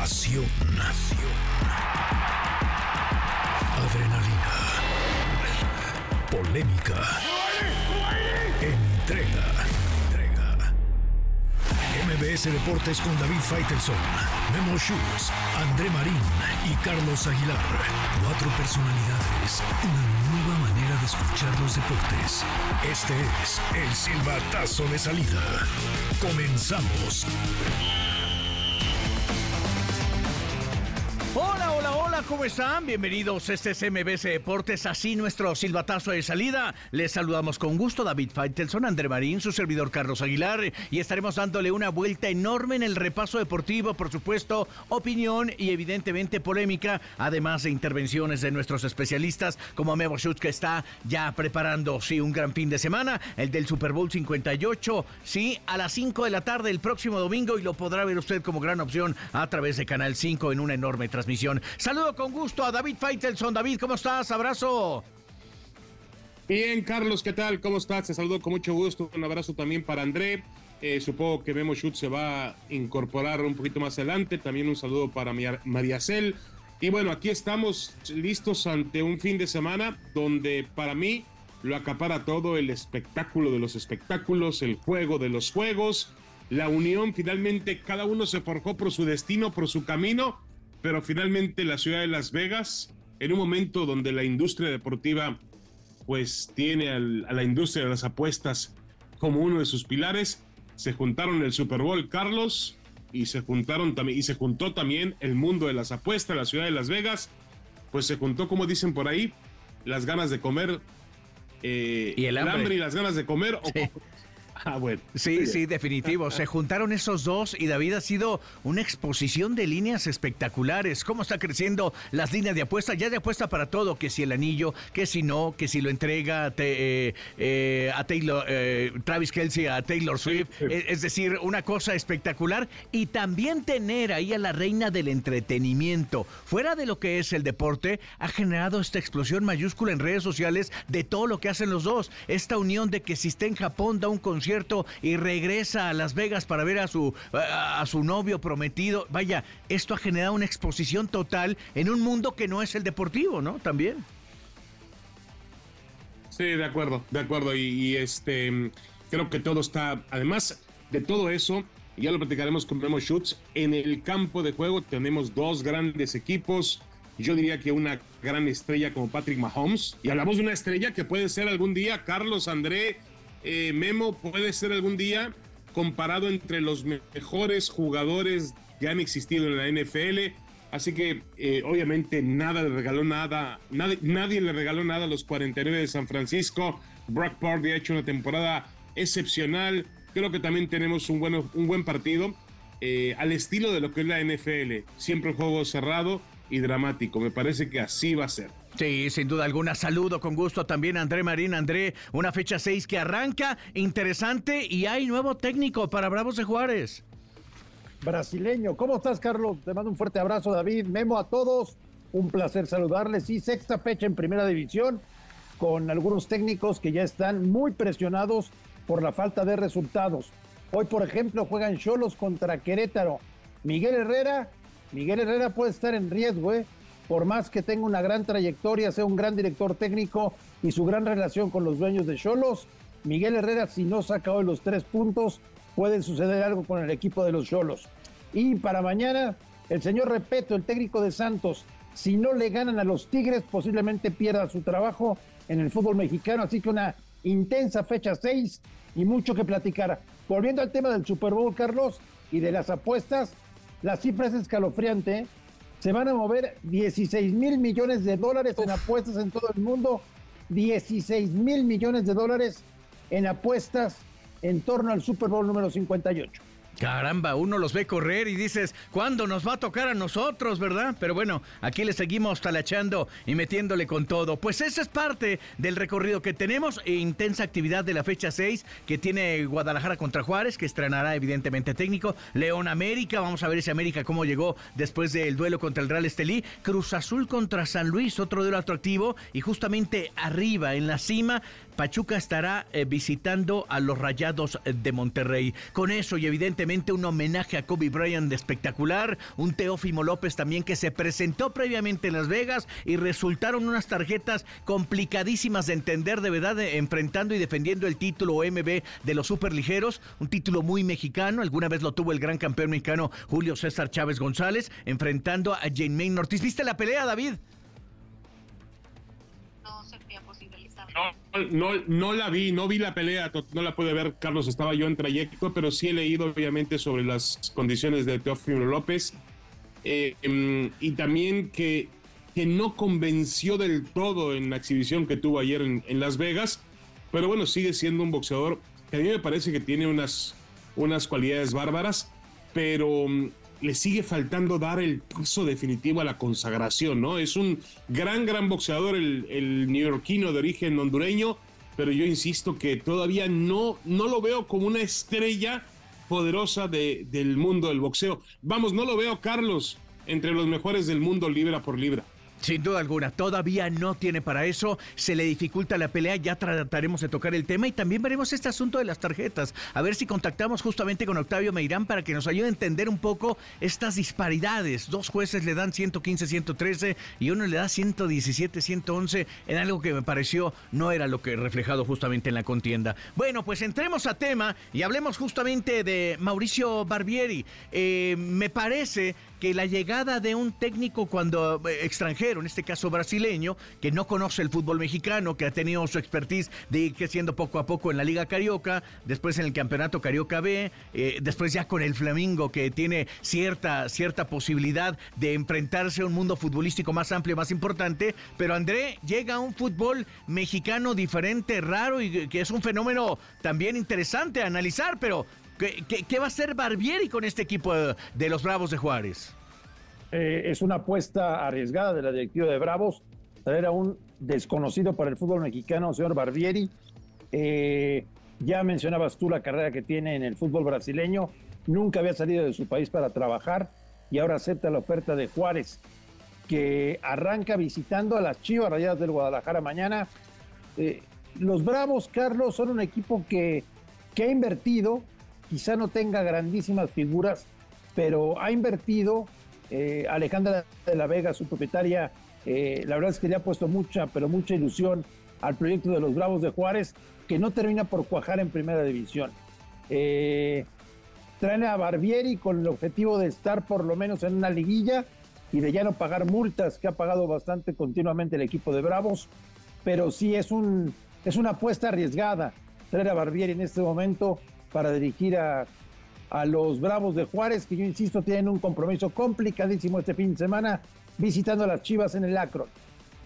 Pasión. Adrenalina. Polémica. Entrega. Entrega. MBS Deportes con David Faitelson, Memo Schutz, André Marín y Carlos Aguilar. Cuatro personalidades. Una nueva manera de escuchar los deportes. Este es el silbatazo de salida. Comenzamos. Hola, hola, ¿cómo están? Bienvenidos, este es MBS Deportes, así nuestro silbatazo de salida. Les saludamos con gusto David Faitelson, André Marín, su servidor Carlos Aguilar, y estaremos dándole una vuelta enorme en el repaso deportivo, por supuesto, opinión y evidentemente polémica, además de intervenciones de nuestros especialistas, como Memo Schutz, que está ya preparando, sí, un gran fin de semana, el del Super Bowl 58, sí, a las 5 de la tarde el próximo domingo, y lo podrá ver usted como gran opción a través de Canal 5 en una enorme transmisión transmisión. Con gusto a David Faitelson. David, ¿cómo estás? Abrazo. Bien, Carlos, ¿qué tal? ¿Cómo estás? Te saludo con mucho gusto. Un abrazo también para André. Eh, supongo que Memo Shoot se va a incorporar un poquito más adelante. También un saludo para María Cel. Y bueno, aquí estamos listos ante un fin de semana donde para mí lo acapara todo el espectáculo de los espectáculos, el juego de los juegos, la unión. Finalmente, cada uno se forjó por su destino, por su camino pero finalmente la ciudad de Las Vegas, en un momento donde la industria deportiva pues tiene a la industria de las apuestas como uno de sus pilares, se juntaron el Super Bowl Carlos y se juntaron también y se juntó también el mundo de las apuestas, la ciudad de Las Vegas, pues se juntó como dicen por ahí las ganas de comer eh, y el hambre. y las ganas de comer Ah, bueno. Sí, sí, definitivo. Se juntaron esos dos y David ha sido una exposición de líneas espectaculares. Cómo está creciendo las líneas de apuesta, ya de apuesta para todo, que si el anillo, que si no, que si lo entrega eh, eh, a Taylor, eh, Travis Kelsey, a Taylor Swift. Es decir, una cosa espectacular. Y también tener ahí a la reina del entretenimiento, fuera de lo que es el deporte, ha generado esta explosión mayúscula en redes sociales de todo lo que hacen los dos. Esta unión de que si está en Japón da un concierto y regresa a Las Vegas para ver a su, a, su novio prometido. Vaya, esto ha generado una exposición total en un mundo que no es el deportivo, ¿no? También. Sí, de acuerdo, de acuerdo. Y, este creo que todo está, además de todo eso, ya lo platicaremos con Memo Schutz, en el campo de juego tenemos dos grandes equipos. Yo diría que una gran estrella como Patrick Mahomes. Y hablamos de una estrella que puede ser algún día Carlos André eh, Memo puede ser algún día comparado entre los mejores jugadores que han existido en la NFL. Así que eh, obviamente nada le regaló nada, nadie, le regaló nada a los 49 de San Francisco. Brock Purdy ha hecho una temporada excepcional. Creo que también tenemos un, un buen partido eh, al estilo de lo que es la NFL. Siempre un juego cerrado y dramático. Me parece que así va a ser. Sí, sin duda alguna. Saludo con gusto también a André Marín. André, una fecha 6 que arranca, interesante y hay nuevo técnico para Bravos de Juárez. Brasileño. ¿Cómo estás, Carlos? Te mando un fuerte abrazo, David. Memo a todos. Un placer saludarles. Sí, sexta fecha en primera división con algunos técnicos que ya están muy presionados por la falta de resultados. Hoy, por ejemplo, juegan Cholos contra Querétaro. Miguel Herrera, Miguel Herrera puede estar en riesgo, ¿eh? Por más que tenga una gran trayectoria, sea un gran director técnico y su gran relación con los dueños de Cholos, Miguel Herrera, si no saca hoy los tres puntos, puede suceder algo con el equipo de los Cholos. Y para mañana, el señor Repeto, el técnico de Santos, si no le ganan a los Tigres, posiblemente pierda su trabajo en el fútbol mexicano. Así que una intensa fecha 6 y mucho que platicar. Volviendo al tema del Super Bowl, Carlos, y de las apuestas, la cifra es escalofriante se van a mover 16 mil millones de dólares en apuestas en todo el mundo, 16 mil millones de dólares en apuestas en torno al Super Bowl número 58. Caramba, uno los ve correr y dices, ¿cuándo nos va a tocar a nosotros, verdad? Pero bueno, aquí le seguimos talachando y metiéndole con todo. Pues esa es parte del recorrido que tenemos e intensa actividad de la fecha 6 que tiene Guadalajara contra Juárez, que estrenará evidentemente técnico. León América, vamos a ver ese América cómo llegó después del duelo contra el Real Estelí. Cruz Azul contra San Luis, otro duelo atractivo. Y justamente arriba, en la cima, Pachuca estará eh, visitando a los Rayados de Monterrey. Con eso y evidentemente un homenaje a Kobe Bryant de espectacular, un Teófimo López también que se presentó previamente en Las Vegas y resultaron unas tarjetas complicadísimas de entender de verdad, enfrentando y defendiendo el título MB de los superligeros, un título muy mexicano, alguna vez lo tuvo el gran campeón mexicano Julio César Chávez González, enfrentando a Jane Main Ortiz. ¿Viste la pelea, David? No, no, la vi, no vi la pelea, no la pude ver, Carlos, estaba yo en trayecto, pero sí he leído obviamente sobre las condiciones de Teófilo López em, y también que, que no convenció del todo en la exhibición que tuvo ayer en, en, Las Vegas, pero bueno, sigue siendo un boxeador que a mí me parece que tiene unas, unas cualidades bárbaras, pero em, le sigue faltando dar el paso definitivo a la consagración, ¿no? Es un gran, gran boxeador, el, el neoyorquino de origen hondureño, pero yo insisto que todavía no, no lo veo como una estrella poderosa de, del mundo del boxeo. Vamos, no lo veo, Carlos, entre los mejores del mundo libra por libra. Sin duda alguna, todavía no tiene para eso, se le dificulta la pelea, ya trataremos de tocar el tema y también veremos este asunto de las tarjetas, a ver si contactamos justamente con Octavio Meirán para que nos ayude a entender un poco estas disparidades. Dos jueces le dan 115, 113 y uno le da 117, 111 en algo que me pareció no era lo que reflejado justamente en la contienda. Bueno, pues entremos a tema y hablemos justamente de Mauricio Barbieri. Eh, me parece que la llegada de un técnico cuando eh, extranjero, en este caso brasileño, que no conoce el fútbol mexicano, que ha tenido su expertise de ir creciendo poco a poco en la Liga Carioca, después en el Campeonato Carioca B, eh, después ya con el Flamingo, que tiene cierta, cierta posibilidad de enfrentarse a un mundo futbolístico más amplio, más importante, pero André llega a un fútbol mexicano diferente, raro y que es un fenómeno también interesante a analizar, pero ¿Qué, va a hacer Barbieri con este equipo de, los Bravos de Juárez? Eh, es una apuesta arriesgada de la directiva de Bravos traer a un desconocido para el fútbol mexicano, señor Barbieri. Eh, ya mencionabas tú la carrera que tiene en el fútbol brasileño. Nunca había salido de su país para trabajar y ahora acepta la oferta de Juárez, que arranca visitando a las Chivas Rayadas del Guadalajara mañana. Eh, los Bravos, Carlos, son un equipo que, que ha invertido, quizá no tenga grandísimas figuras, pero ha invertido. Eh, Alejandra de la Vega, su propietaria, eh, la verdad es que le ha puesto mucha, pero mucha ilusión al proyecto de los Bravos de Juárez, que no termina por cuajar en primera división. Eh, traen a Barbieri con el objetivo de estar por lo menos en una liguilla y de ya no pagar multas, que ha pagado bastante continuamente el equipo de Bravos, pero sí es, un, es una apuesta arriesgada traer a Barbieri en este momento para dirigir a, los Bravos de Juárez, que yo insisto, tienen un compromiso complicadísimo este fin de semana visitando a las Chivas en el Acro.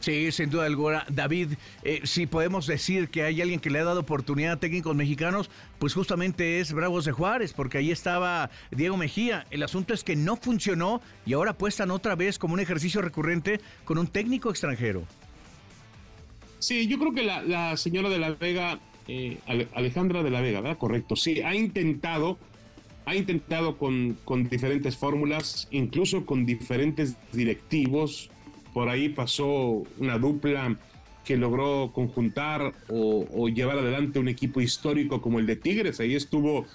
Sí, sin duda alguna. David, eh, si podemos decir que hay alguien que le ha dado oportunidad a técnicos mexicanos, pues justamente es Bravos de Juárez, porque ahí estaba Diego Mejía. El asunto es que no funcionó y ahora apuestan otra vez como un ejercicio recurrente con un técnico extranjero. Sí, yo creo que la, la señora de la Vega eh, Alejandra de la Vega, ¿verdad? Correcto, sí, ha intentado, ha intentado con, con diferentes fórmulas, incluso con diferentes directivos. Por ahí pasó una dupla que logró conjuntar o, llevar adelante un equipo histórico como el de Tigres. Ahí estuvo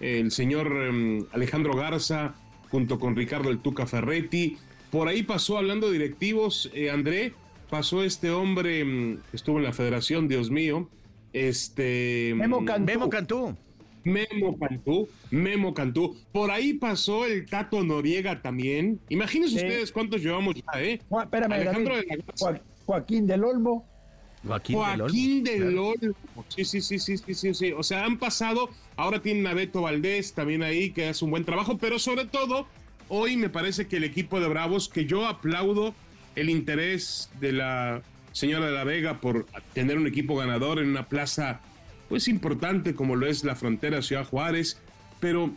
el señor em, Alejandro Garza junto con Ricardo El Tuca Ferretti. Por ahí pasó, hablando de directivos, eh, André, pasó este hombre em, estuvo en la federación, Dios mío, este. Memo Cantú. Memo Cantú. Memo Cantú. Por ahí pasó el Tato Noriega también. Imagínense ustedes cuántos llevamos ya, ¿eh? espérame, Alejandro Joaquín del Olmo. Joaquín, del, Olmo. Sí, sí, sí, sí, sí, sí, O sea, han pasado. Ahora tienen a Beto Valdés también ahí, que hace un buen trabajo, pero sobre todo, hoy me parece que el equipo de Bravos, que yo aplaudo el interés de la señora de la Vega por tener un equipo ganador en una plaza pues importante como lo es la frontera Ciudad Juárez, pero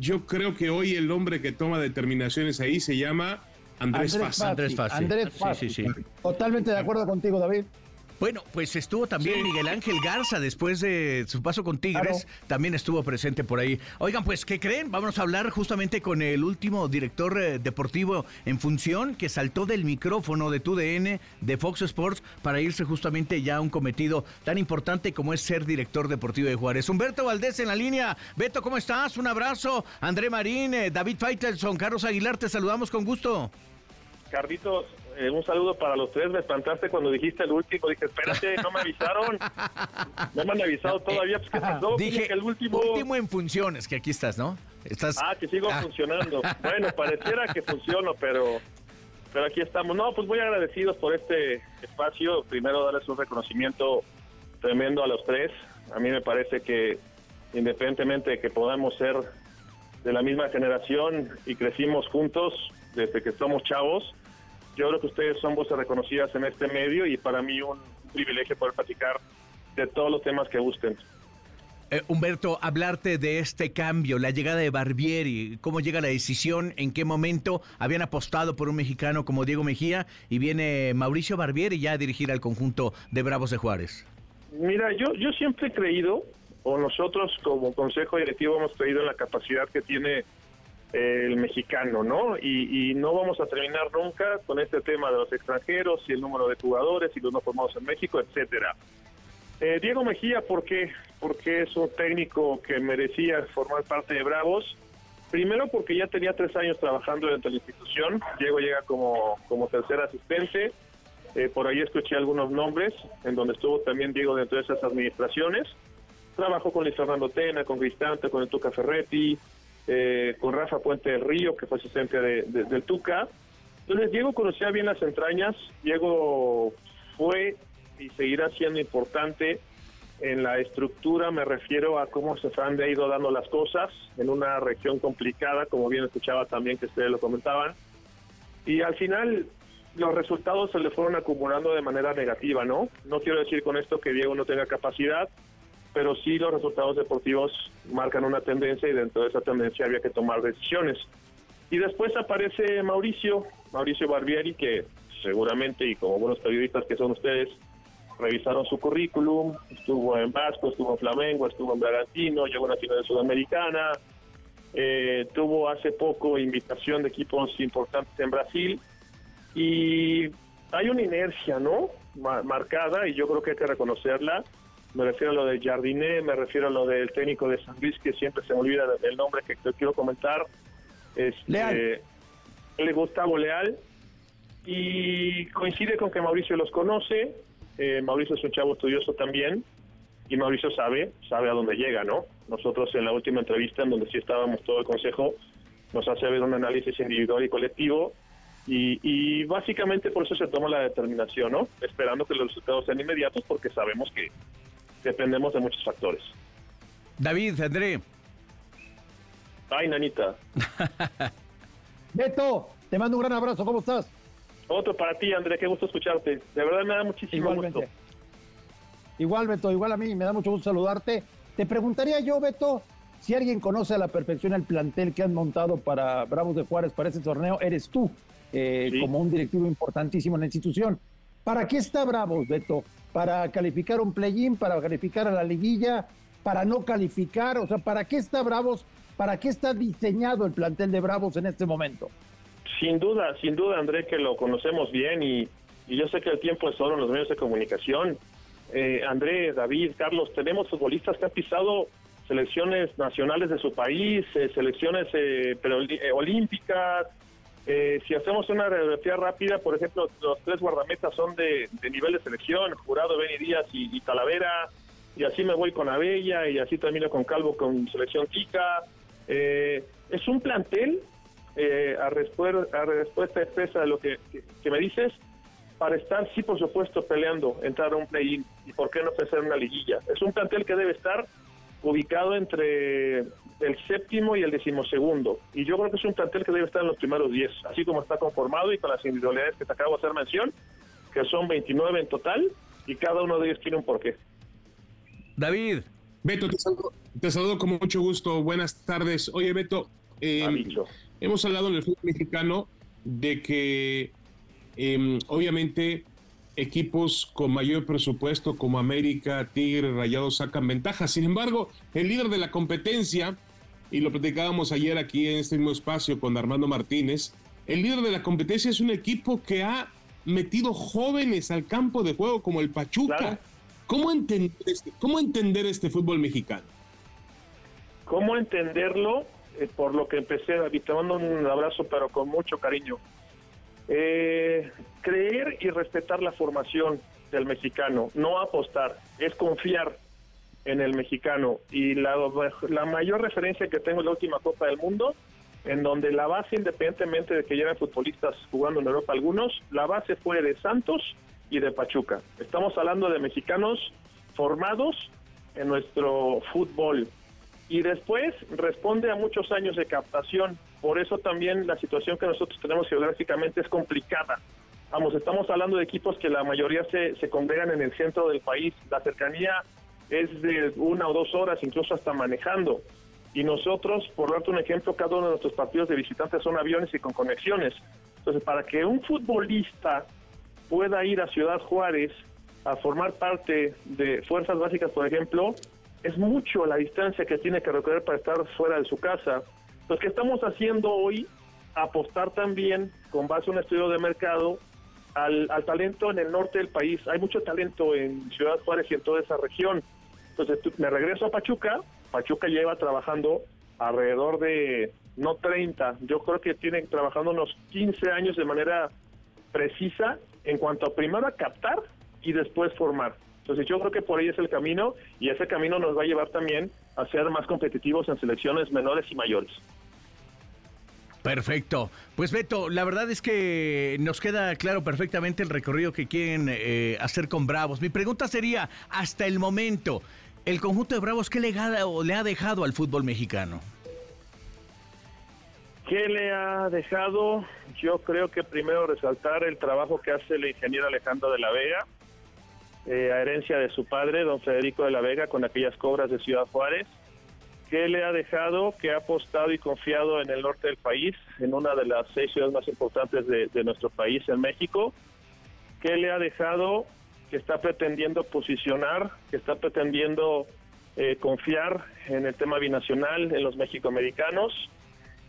yo creo que hoy el hombre que toma determinaciones ahí se llama Andrés, Andrés Andrés Fassi. Sí, sí, sí. Totalmente de acuerdo contigo, David. Bueno, pues estuvo también Miguel Ángel Garza después de su paso con Tigres, también estuvo presente por ahí. Oigan, pues, ¿qué creen? Vamos a hablar justamente con el último director eh, deportivo en función que saltó del micrófono de TUDN, de Fox Sports, para irse justamente ya a un cometido tan importante como es ser director deportivo de Juárez. Humberto Valdés en la línea. Beto, ¿cómo estás? Un abrazo. André Marín, eh, David Faitelson, Carlos Aguilar, te saludamos con gusto. Carlitos, eh, un saludo para los tres. Me espantaste cuando dijiste el último. Dije, espérate, no me avisaron. No me han avisado todavía. Pues, ¿qué pasó? Dije, el último... último en funciones, que aquí estás, ¿no? Estás... Ah, que sigo ah. funcionando. Bueno, pareciera que funciono, pero, pero aquí estamos. No, pues muy agradecidos por este espacio. Primero, darles un reconocimiento tremendo a los tres. A mí me parece que, independientemente de que podamos ser de la misma generación y crecimos juntos desde que somos chavos, yo creo que ustedes son voces reconocidas en este medio y para mí un privilegio poder platicar de todos los temas que gusten. Eh, Humberto, hablarte de este cambio, la llegada de Barbieri, cómo llega la decisión, en qué momento habían apostado por un mexicano como Diego Mejía y viene Mauricio Barbieri ya a dirigir al conjunto de Bravos de Juárez. Mira, yo, yo siempre he creído, o nosotros como consejo directivo hemos creído en la capacidad que tiene el mexicano, ¿no? Y, no vamos a terminar nunca con este tema de los extranjeros y el número de jugadores y los no formados en México, etcétera. Eh, Diego Mejía, ¿por qué? Porque es un técnico que merecía formar parte de Bravos. Primero porque ya tenía tres años trabajando dentro de la institución. Diego llega como, como tercer asistente. Eh, por ahí escuché algunos nombres, en donde estuvo también Diego dentro de esas administraciones. Trabajó con Luis Fernando Tena, con Cristante, con el Tuca Ferretti, eh, con Rafa Puente del Río, que fue asistente de, del Tuca. Entonces Diego conocía bien las entrañas, Diego fue y seguirá siendo importante en la estructura, me refiero a cómo se han ido dando las cosas en una región complicada, como bien escuchaba también que ustedes lo comentaban. Y al final los resultados se le fueron acumulando de manera negativa, ¿no? No quiero decir con esto que Diego no tenga capacidad, pero sí los resultados deportivos marcan una tendencia y dentro de esa tendencia había que tomar decisiones. Y después aparece Mauricio, Mauricio Barbieri, que seguramente, y como buenos periodistas que son ustedes, revisaron su currículum, estuvo en Vasco, estuvo en Flamengo, estuvo en Bragantino, llegó a una final de Sudamericana, eh, tuvo hace poco invitación de equipos importantes en Brasil y hay una inercia, ¿no? marcada y yo creo que hay que reconocerla me refiero a lo de Jardiné, me refiero a lo del técnico de San Luis, que siempre se me olvida el nombre que te quiero comentar. Este, Leal. Le Gustavo Leal. Y coincide con que Mauricio los conoce. Eh, Mauricio es un chavo estudioso también. Y Mauricio sabe, sabe a dónde llega, ¿no? Nosotros en la última entrevista, en donde sí estábamos todo el consejo, nos hace ver un análisis individual y colectivo. Y, y, básicamente por eso se toma la determinación, ¿no? Esperando que los resultados sean inmediatos porque sabemos que dependemos de muchos factores. David, André. Ay, nanita. Beto, te mando un gran abrazo, ¿cómo estás? Otro para ti, André, qué gusto escucharte. De verdad me da muchísimo Igualmente. gusto. Igual, Beto, igual a mí, me da mucho gusto saludarte. Te preguntaría yo, Beto, si alguien conoce a la perfección el plantel que han montado para Bravos de Juárez para este torneo, eres tú, eh, como un directivo importantísimo en la institución. ¿Para qué está Bravos, Beto? Para calificar un play-in, para calificar a la liguilla, para no calificar, o sea, ¿para qué está Bravos? ¿Para qué está diseñado el plantel de Bravos en este momento? Sin duda, sin duda, André, que lo conocemos bien y, yo sé que el tiempo es solo en los medios de comunicación. Eh, André, David, Carlos, tenemos futbolistas que han pisado selecciones nacionales de su país, eh, selecciones eh, pero, eh, olímpicas, eh, si hacemos una radiografía rápida, por ejemplo, los tres guardametas son de, nivel de selección, Jurado, Beni Díaz y, Talavera, y así me voy con Abella, y así termino con Calvo con selección Kika. Eh, es un plantel, eh, a, a, respuesta expresa de lo que, me dices, para estar, sí, por supuesto, peleando, entrar a un play-in, y por qué no ofrecer una liguilla. Es un plantel que debe estar ubicado entre el séptimo y el decimosegundo. Y yo creo que es un plantel que debe estar en los primeros 10, así como está conformado y con las individualidades que te acabo de hacer mención, que son 29 en total, y cada uno de ellos tiene un porqué. David. Beto, te saludo, con mucho gusto. Buenas tardes. Oye, Beto, eh, hemos hablado en el fútbol mexicano de que em, obviamente equipos con mayor presupuesto como América, Tigre, Rayados sacan ventaja. Sin embargo, el líder de la competencia, y lo platicábamos ayer aquí en este mismo espacio con Armando Martínez, el líder de la competencia es un equipo que ha metido jóvenes al campo de juego como el Pachuca. ¿Cómo, entender este, ¿Cómo entender este fútbol mexicano? ¿Cómo entenderlo? Eh, por lo que empecé, David, te mando un abrazo, pero con mucho cariño. Eh, creer y respetar la formación del mexicano, no apostar, es confiar en el mexicano. Y la, la mayor referencia que tengo es la última Copa del Mundo, en donde la base, independientemente de que lleven futbolistas jugando en Europa algunos, la base fue de Santos y de Pachuca. Estamos hablando de mexicanos formados en nuestro fútbol. Y después responde a muchos años de captación. Por eso también la situación que nosotros tenemos geográficamente es complicada. Vamos, estamos hablando de equipos que la mayoría se, se congregan en el centro del país. La cercanía es de una o dos horas, incluso hasta manejando. Y nosotros, por darte un ejemplo, cada uno de nuestros partidos de visitantes son aviones y con conexiones. Entonces, para que un futbolista pueda ir a Ciudad Juárez a formar parte de Fuerzas Básicas, por ejemplo, es mucho la distancia que tiene que recorrer para estar fuera de su casa. Lo que estamos haciendo hoy, apostar también, con base a un estudio de mercado, al, al talento en el norte del país. Hay mucho talento en Ciudad Juárez y en toda esa región. Entonces, me regreso a Pachuca, Pachuca lleva trabajando alrededor de, no 30, yo creo que tienen trabajando unos 15 años de manera precisa en cuanto a primero a captar y después formar. Entonces yo creo que por ahí es el camino y ese camino nos va a llevar también a ser más competitivos en selecciones menores y mayores. Perfecto. Pues Beto, la verdad es que nos queda claro perfectamente el recorrido que quieren eh, hacer con Bravos. Mi pregunta sería, hasta el momento, el conjunto de Bravos, ¿qué legado le ha dejado al fútbol mexicano? ¿Qué le ha dejado? Yo creo que primero resaltar el trabajo que hace el ingeniero Alejandro de la Vega, eh, a herencia de su padre, don Federico de la Vega, con aquellas cobras de Ciudad Juárez. ¿Qué le ha dejado? Que ha apostado y confiado en el norte del país, en una de las seis ciudades más importantes de, de nuestro país, en México. ¿Qué le ha dejado? Que está pretendiendo posicionar, que está pretendiendo eh, confiar en el tema binacional, en los mexicoamericanos.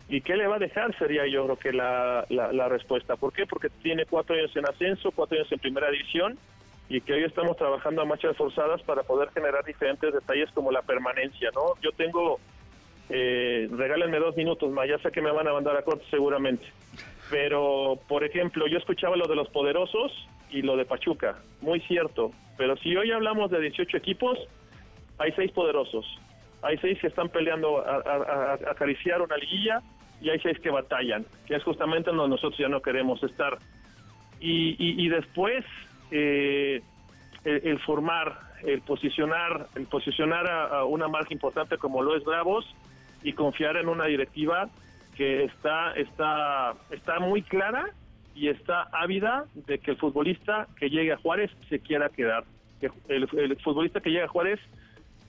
¿Y qué le va a dejar? Sería yo creo que la, la, respuesta. ¿Por qué? Porque tiene cuatro años en ascenso, cuatro años en primera división y que hoy estamos trabajando a marchas forzadas para poder generar diferentes detalles como la permanencia, ¿no? Yo tengo, eh, regálenme dos minutos más, ya sé que me van a mandar a corte seguramente, pero por ejemplo, yo escuchaba lo de los poderosos y lo de Pachuca, muy cierto. Pero si hoy hablamos de 18 equipos, hay seis poderosos. Hay seis que están peleando a, acariciar una liguilla y hay seis que batallan, que es justamente donde nosotros ya no queremos estar. Y, después eh, el, formar, el posicionar, el posicionar a, una marca importante como lo es Bravos y confiar en una directiva que está, está, está muy clara y está ávida de que el futbolista que llegue a Juárez se quiera quedar. Que el, futbolista que llega a Juárez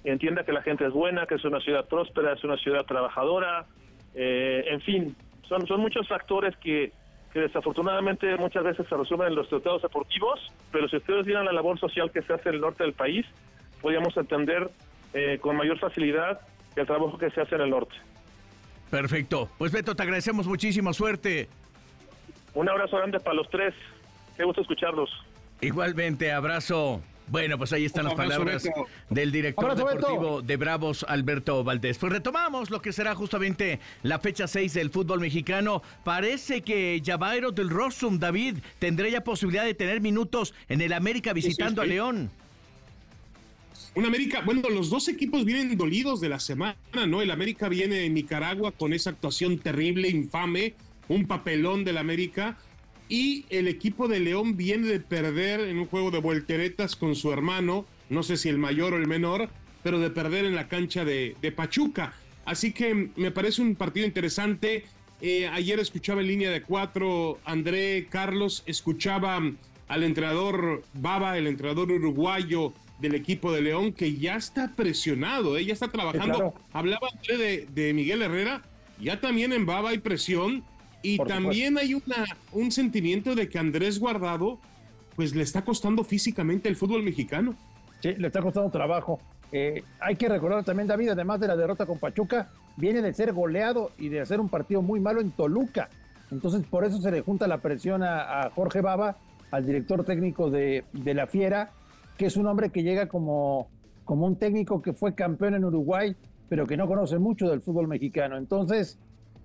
entienda que la gente es buena, que es una ciudad próspera, es una ciudad trabajadora, eh, en fin, son, son muchos factores que, que desafortunadamente muchas veces se resumen en los tratados deportivos, pero si ustedes vieran la labor social que se hace en el norte del país, podríamos entender eh, con mayor facilidad el trabajo que se hace en el norte. Perfecto. Pues Beto, te agradecemos muchísimo. Suerte. Un abrazo grande para los tres. Qué gusto escucharlos. Igualmente, abrazo. Bueno, pues ahí están las palabras del director deportivo de Bravos, Alberto Valdés. Pues retomamos lo que será justamente la fecha 6 del fútbol mexicano. Parece que Javairo del Rosum, David, tendrá ya posibilidad de tener minutos en el América visitando a León. Un América, bueno, los dos equipos vienen dolidos de la semana, ¿no? El América viene en Nicaragua con esa actuación terrible, infame, un papelón del América. Y el equipo de León viene de perder en un juego de volteretas con su hermano, no sé si el mayor o el menor, pero de perder en la cancha de, Pachuca. Así que me parece un partido interesante. Eh, ayer escuchaba en línea de cuatro André Carlos, escuchaba al entrenador Baba, el entrenador uruguayo del equipo de León, que ya está presionado, ¿eh? ya está trabajando. Hablaba André de, de Miguel Herrera, ya también en Baba hay presión y también hay una, un sentimiento de que Andrés Guardado pues le está costando físicamente el fútbol mexicano. Sí, le está costando trabajo. Eh, hay que recordar también, David, además de la derrota con Pachuca, viene de ser goleado y de hacer un partido muy malo en Toluca. Entonces, por eso se le junta la presión a, Jorge Baba, al director técnico de, de, la Fiera, que es un hombre que llega como, como un técnico que fue campeón en Uruguay, pero que no conoce mucho del fútbol mexicano. Entonces,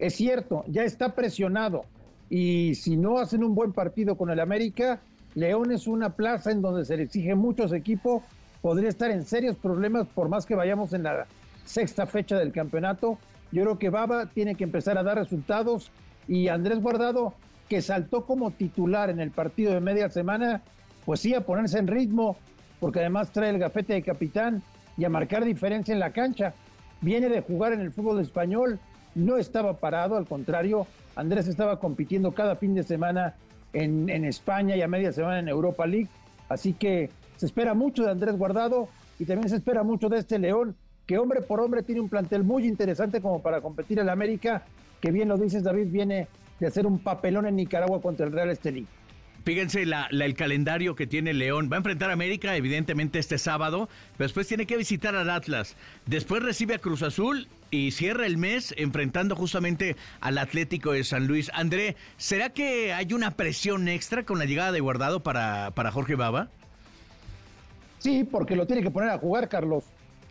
es cierto, ya está presionado. Y si no hacen un buen partido con el América, León es una plaza en donde se le exige mucho a su equipo podría estar en serios problemas por más que vayamos en la sexta fecha del campeonato. Yo creo que Baba tiene que empezar a dar resultados y Andrés Guardado, que saltó como titular en el partido de media semana, pues sí a ponerse en ritmo, porque además trae el gafete de capitán y a marcar diferencia en la cancha. Viene de jugar en el fútbol español, no estaba parado, al contrario, Andrés estaba compitiendo cada fin de semana en, en España y a media semana en Europa League. Así que se espera mucho de Andrés Guardado y también se espera mucho de este León, que hombre por hombre tiene un plantel muy interesante como para competir en la América, que bien lo dices David, viene de hacer un papelón en Nicaragua contra el Real Estelí. Fíjense el calendario que tiene León. Va a enfrentar a América, evidentemente, este sábado, después tiene que visitar al Atlas. Después recibe a Cruz Azul y cierra el mes enfrentando justamente al Atlético de San Luis. André, ¿será que hay una presión extra con la llegada de Guardado para, para Jorge Baba? Sí, porque lo tiene que poner a jugar, Carlos.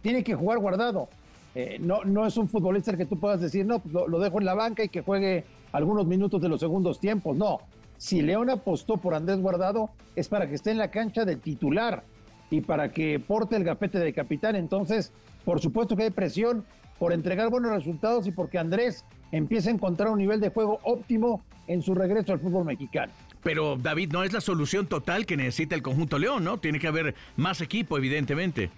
Tiene que jugar guardado. Eh, no, no es un futbolista que tú puedas decir, no, pues lo, dejo en la banca y que juegue algunos minutos de los segundos tiempos. No. Si León apostó por Andrés Guardado, es para que esté en la cancha de titular y para que porte el gafete de capitán. Entonces, por supuesto que hay presión por entregar buenos resultados y porque Andrés empieza a encontrar un nivel de juego óptimo en su regreso al fútbol mexicano. Pero David, no es la solución total que necesita el conjunto León, ¿no? Tiene que haber más equipo, evidentemente.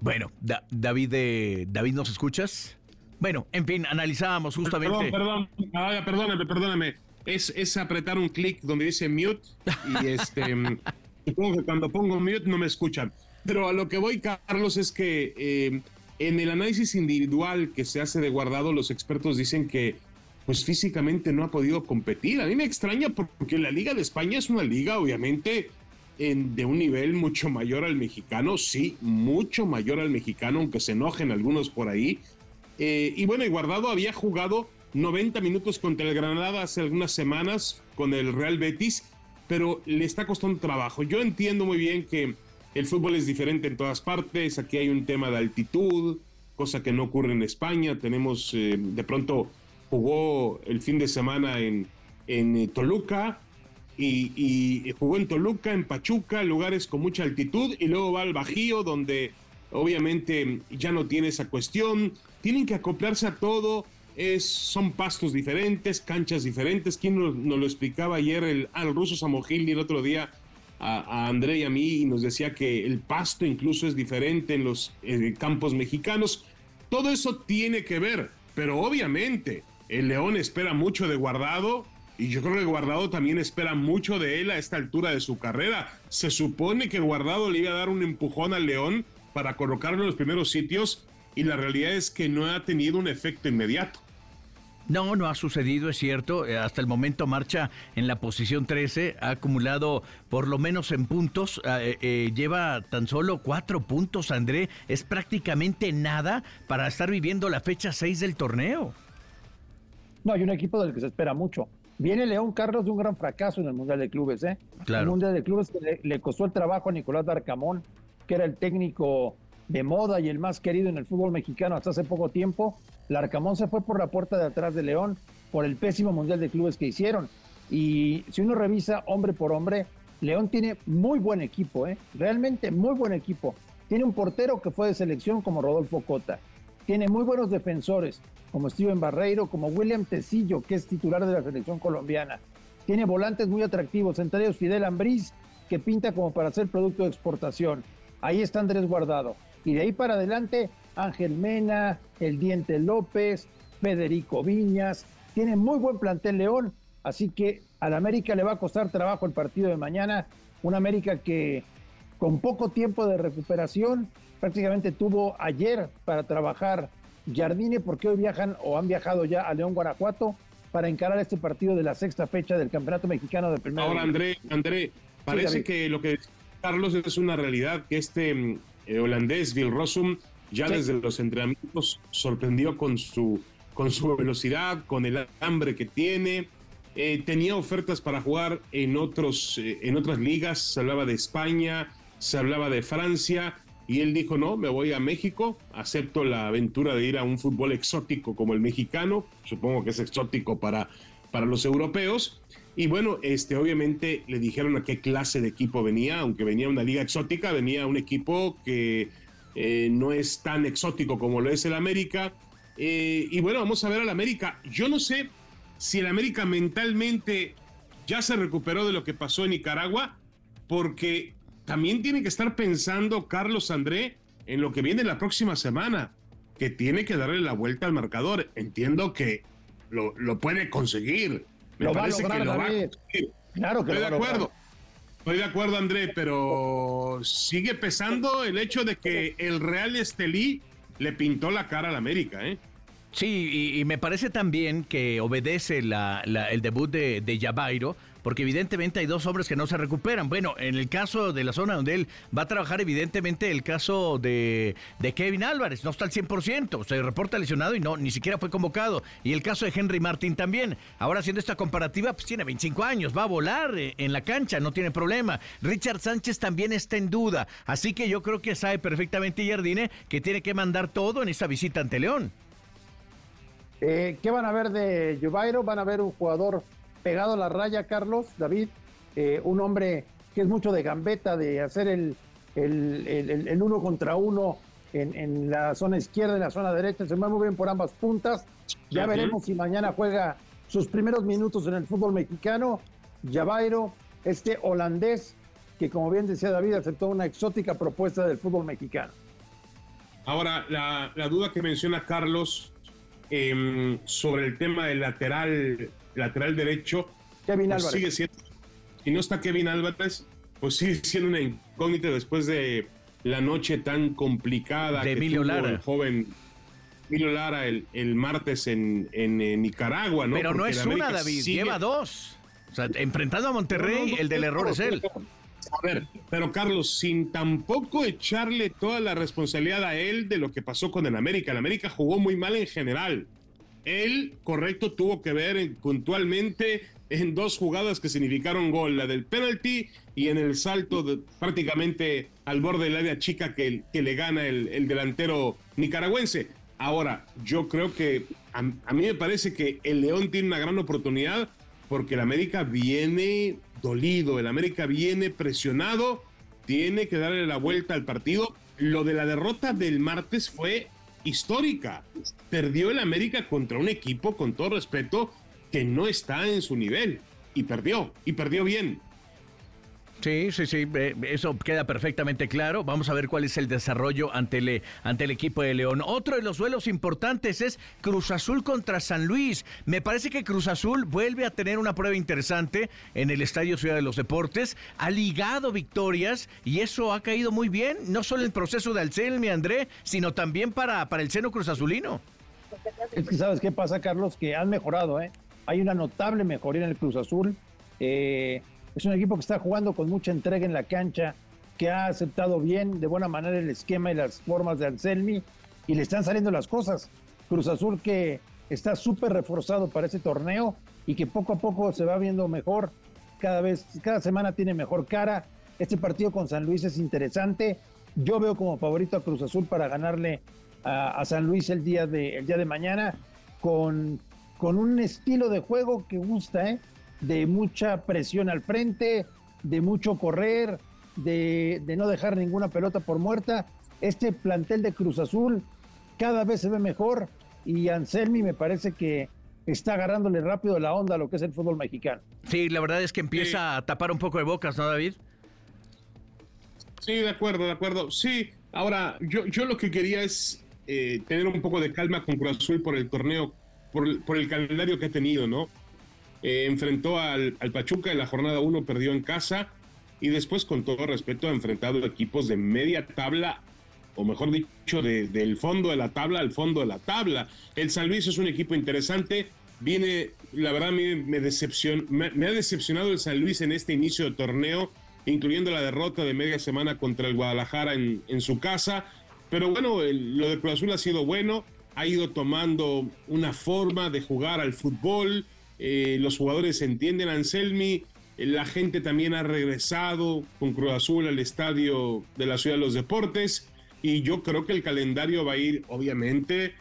Bueno, David, eh, David, ¿nos escuchas? Bueno, en fin, analizábamos justamente. Perdón, perdón, ah, perdóname, perdóname. Es, es apretar un clic donde dice mute y este. supongo que cuando pongo mute no me escuchan. Pero a lo que voy, Carlos, es que eh, en el análisis individual que se hace de guardado, los expertos dicen que pues físicamente no ha podido competir. A mí me extraña porque la Liga de España es una liga, obviamente, en, de un nivel mucho mayor al mexicano, sí, mucho mayor al mexicano, aunque se enojen algunos por ahí. Eh, y bueno, y Guardado había jugado 90 minutos contra el Granada hace algunas semanas con el Real Betis, pero le está costando trabajo. Yo entiendo muy bien que el fútbol es diferente en todas partes, aquí hay un tema de altitud, cosa que no ocurre en España, tenemos eh, de pronto jugó el fin de semana en, en eh, Toluca y, jugó en Toluca, en Pachuca, lugares con mucha altitud y luego va al Bajío donde obviamente ya no tiene esa cuestión, tienen que acoplarse a todo, son pastos diferentes, canchas diferentes, ¿quién nos, lo explicaba ayer el, al ruso Samogil el otro día a, André y a mí y nos decía que el pasto incluso es diferente en los campos mexicanos. Todo eso tiene que ver, pero obviamente el León espera mucho de Guardado y yo creo que Guardado también espera mucho de él a esta altura de su carrera. Se supone que Guardado le iba a dar un empujón al León para colocarlo en los primeros sitios y la realidad es que no ha tenido un efecto inmediato. No, no ha sucedido, es cierto. Eh, hasta el momento marcha en la posición 13, ha acumulado por lo menos en puntos, eh, eh, lleva tan solo cuatro puntos, André. Es prácticamente nada para estar viviendo la fecha 6 del torneo. No, hay un equipo del que se espera mucho. Viene León Carlos de un gran fracaso en el Mundial de Clubes, ¿eh? Claro. El Mundial de Clubes que le, costó el trabajo a Nicolás Darcamón, que era el técnico de moda y el más querido en el fútbol mexicano hasta hace poco tiempo. Larcamón se fue por la puerta de atrás de León por el pésimo Mundial de Clubes que hicieron. Y si uno revisa hombre por hombre, León tiene muy buen equipo, ¿eh? realmente muy buen equipo. Tiene un portero que fue de selección como Rodolfo Cota. Tiene muy buenos defensores como Steven Barreiro, como William Tecillo, que es titular de la selección colombiana. Tiene volantes muy atractivos, entre Fidel Ambriz, que pinta como para ser producto de exportación. Ahí está Andrés Guardado. Y de ahí para adelante, Ángel Mena, El Diente López, Federico Viñas. Tiene muy buen plantel León, así que al América le va a costar trabajo el partido de mañana. Un América que con poco tiempo de recuperación prácticamente tuvo ayer para trabajar Jardine, porque hoy viajan o han viajado ya a León, Guanajuato, para encarar este partido de la sexta fecha del Campeonato Mexicano de Primera Ahora, André, André, parece que lo que Carlos es una realidad que este mm, eh, holandés, Bill Rossum, ya desde los entrenamientos sorprendió con su, con su velocidad, con el hambre que tiene. Eh, tenía ofertas para jugar en, otros, eh, en otras ligas, se hablaba de España, se hablaba de Francia, y él dijo, no, me voy a México, acepto la aventura de ir a un fútbol exótico como el mexicano, supongo que es exótico para, para los europeos, y bueno, este, obviamente le dijeron a qué clase de equipo venía, aunque venía una liga exótica, venía un equipo que eh, no es tan exótico como lo es el América. Eh, y bueno, vamos a ver al América. Yo no sé si el América mentalmente ya se recuperó de lo que pasó en Nicaragua, porque también tiene que estar pensando Carlos André en lo que viene la próxima semana, que tiene que darle la vuelta al marcador. Entiendo que lo, lo puede conseguir me parece que lo va a Claro que Estoy de acuerdo. Estoy de acuerdo, André, pero sigue pesando el hecho de que el Real Estelí le pintó la cara al América, ¿eh? Sí, y, me parece también que obedece el debut de, de Yabairo porque evidentemente hay dos hombres que no se recuperan. Bueno, en el caso de la zona donde él va a trabajar, evidentemente el caso de, Kevin Álvarez no está al 100%, se reporta lesionado y no, ni siquiera fue convocado. Y el caso de Henry Martin también. Ahora haciendo esta comparativa, pues tiene 25 años, va a volar eh, en la cancha, no tiene problema. Richard Sánchez también está en duda, así que yo creo que sabe perfectamente Jardine que tiene que mandar todo en esta visita ante León. Eh, ¿Qué van a ver de Jubairo? Van a ver un jugador pegado a la raya, Carlos, David, eh, un hombre que es mucho de gambeta, de hacer el, el, uno contra uno en, la zona izquierda y la zona derecha, se mueve muy bien por ambas puntas. Ya veremos si mañana juega sus primeros minutos en el fútbol mexicano. Javairo, este holandés que como bien decía David, aceptó una exótica propuesta del fútbol mexicano. Ahora, la, duda que menciona Carlos em, sobre el tema del lateral lateral derecho. Kevin pues Álvarez. Sigue siendo, si no está Kevin Álvarez, pues sigue siendo una incógnita después de la noche tan complicada de Emilio Lara. el joven Emilio Lara el, el martes en, en, Nicaragua, ¿no? Pero no es una, David, lleva dos. O sea, enfrentando a Monterrey, el del error es él. A ver, pero Carlos, sin tampoco echarle toda la responsabilidad a él de lo que pasó con el América. El América jugó muy mal en general. Él, correcto, tuvo que ver puntualmente en dos jugadas que significaron gol, la del penalti y en el salto prácticamente al borde del área chica que, que le gana el, delantero nicaragüense. Ahora, yo creo que a, a, mí me parece que el León tiene una gran oportunidad porque el América viene dolido, el América viene presionado, tiene que darle la vuelta al partido. Lo de la derrota del martes fue histórica. Perdió el América contra un equipo, con todo respeto, que no está en su nivel. Y perdió, y perdió bien. Sí, sí, sí, eso queda perfectamente claro. Vamos a ver cuál es el desarrollo ante el, ante el equipo de León. Otro de los duelos importantes es Cruz Azul contra San Luis. Me parece que Cruz Azul vuelve a tener una prueba interesante en el Estadio Ciudad de los Deportes. Ha ligado victorias y eso ha caído muy bien, no solo el proceso de Alcelmi, André, sino también para, para el seno Cruz Azulino. Es que sabes qué pasa, Carlos, que han mejorado, ¿eh? Hay una notable mejoría en el Cruz Azul. Eh es un equipo que está jugando con mucha entrega en la cancha, que ha aceptado bien, de buena manera, el esquema y las formas de Anselmi, y le están saliendo las cosas. Cruz Azul que está súper reforzado para ese torneo y que poco a poco se va viendo mejor, cada vez, cada semana tiene mejor cara. Este partido con San Luis es interesante. Yo veo como favorito a Cruz Azul para ganarle a, San Luis el día de, el día de mañana con, con un estilo de juego que gusta, ¿eh? De mucha presión al frente, de mucho correr, de, no dejar ninguna pelota por muerta. Este plantel de Cruz Azul cada vez se ve mejor y Anselmi me parece que está agarrándole rápido la onda a lo que es el fútbol mexicano. Sí, la verdad es que empieza a tapar un poco de bocas, ¿no, David? Sí, de acuerdo, de acuerdo. Sí, ahora yo, yo lo que quería es eh, tener un poco de calma con Cruz Azul por el torneo, por, por el calendario que ha tenido, ¿no? Eh, enfrentó al, Pachuca en la jornada 1, perdió en casa y después, con todo respeto, ha enfrentado equipos de media tabla, o mejor dicho, del fondo de la tabla al fondo de la tabla. El San Luis es un equipo interesante, viene, la verdad, me, me, me, ha decepcionado el San Luis en este inicio de torneo, incluyendo la derrota de media semana contra el Guadalajara en, en su casa. Pero bueno, lo de Cruz Azul ha sido bueno, ha ido tomando una forma de jugar al fútbol, eh, los jugadores entienden, Anselmi, la gente también ha regresado con Cruz Azul al estadio de la Ciudad de los Deportes y yo creo que el calendario va a ir, obviamente,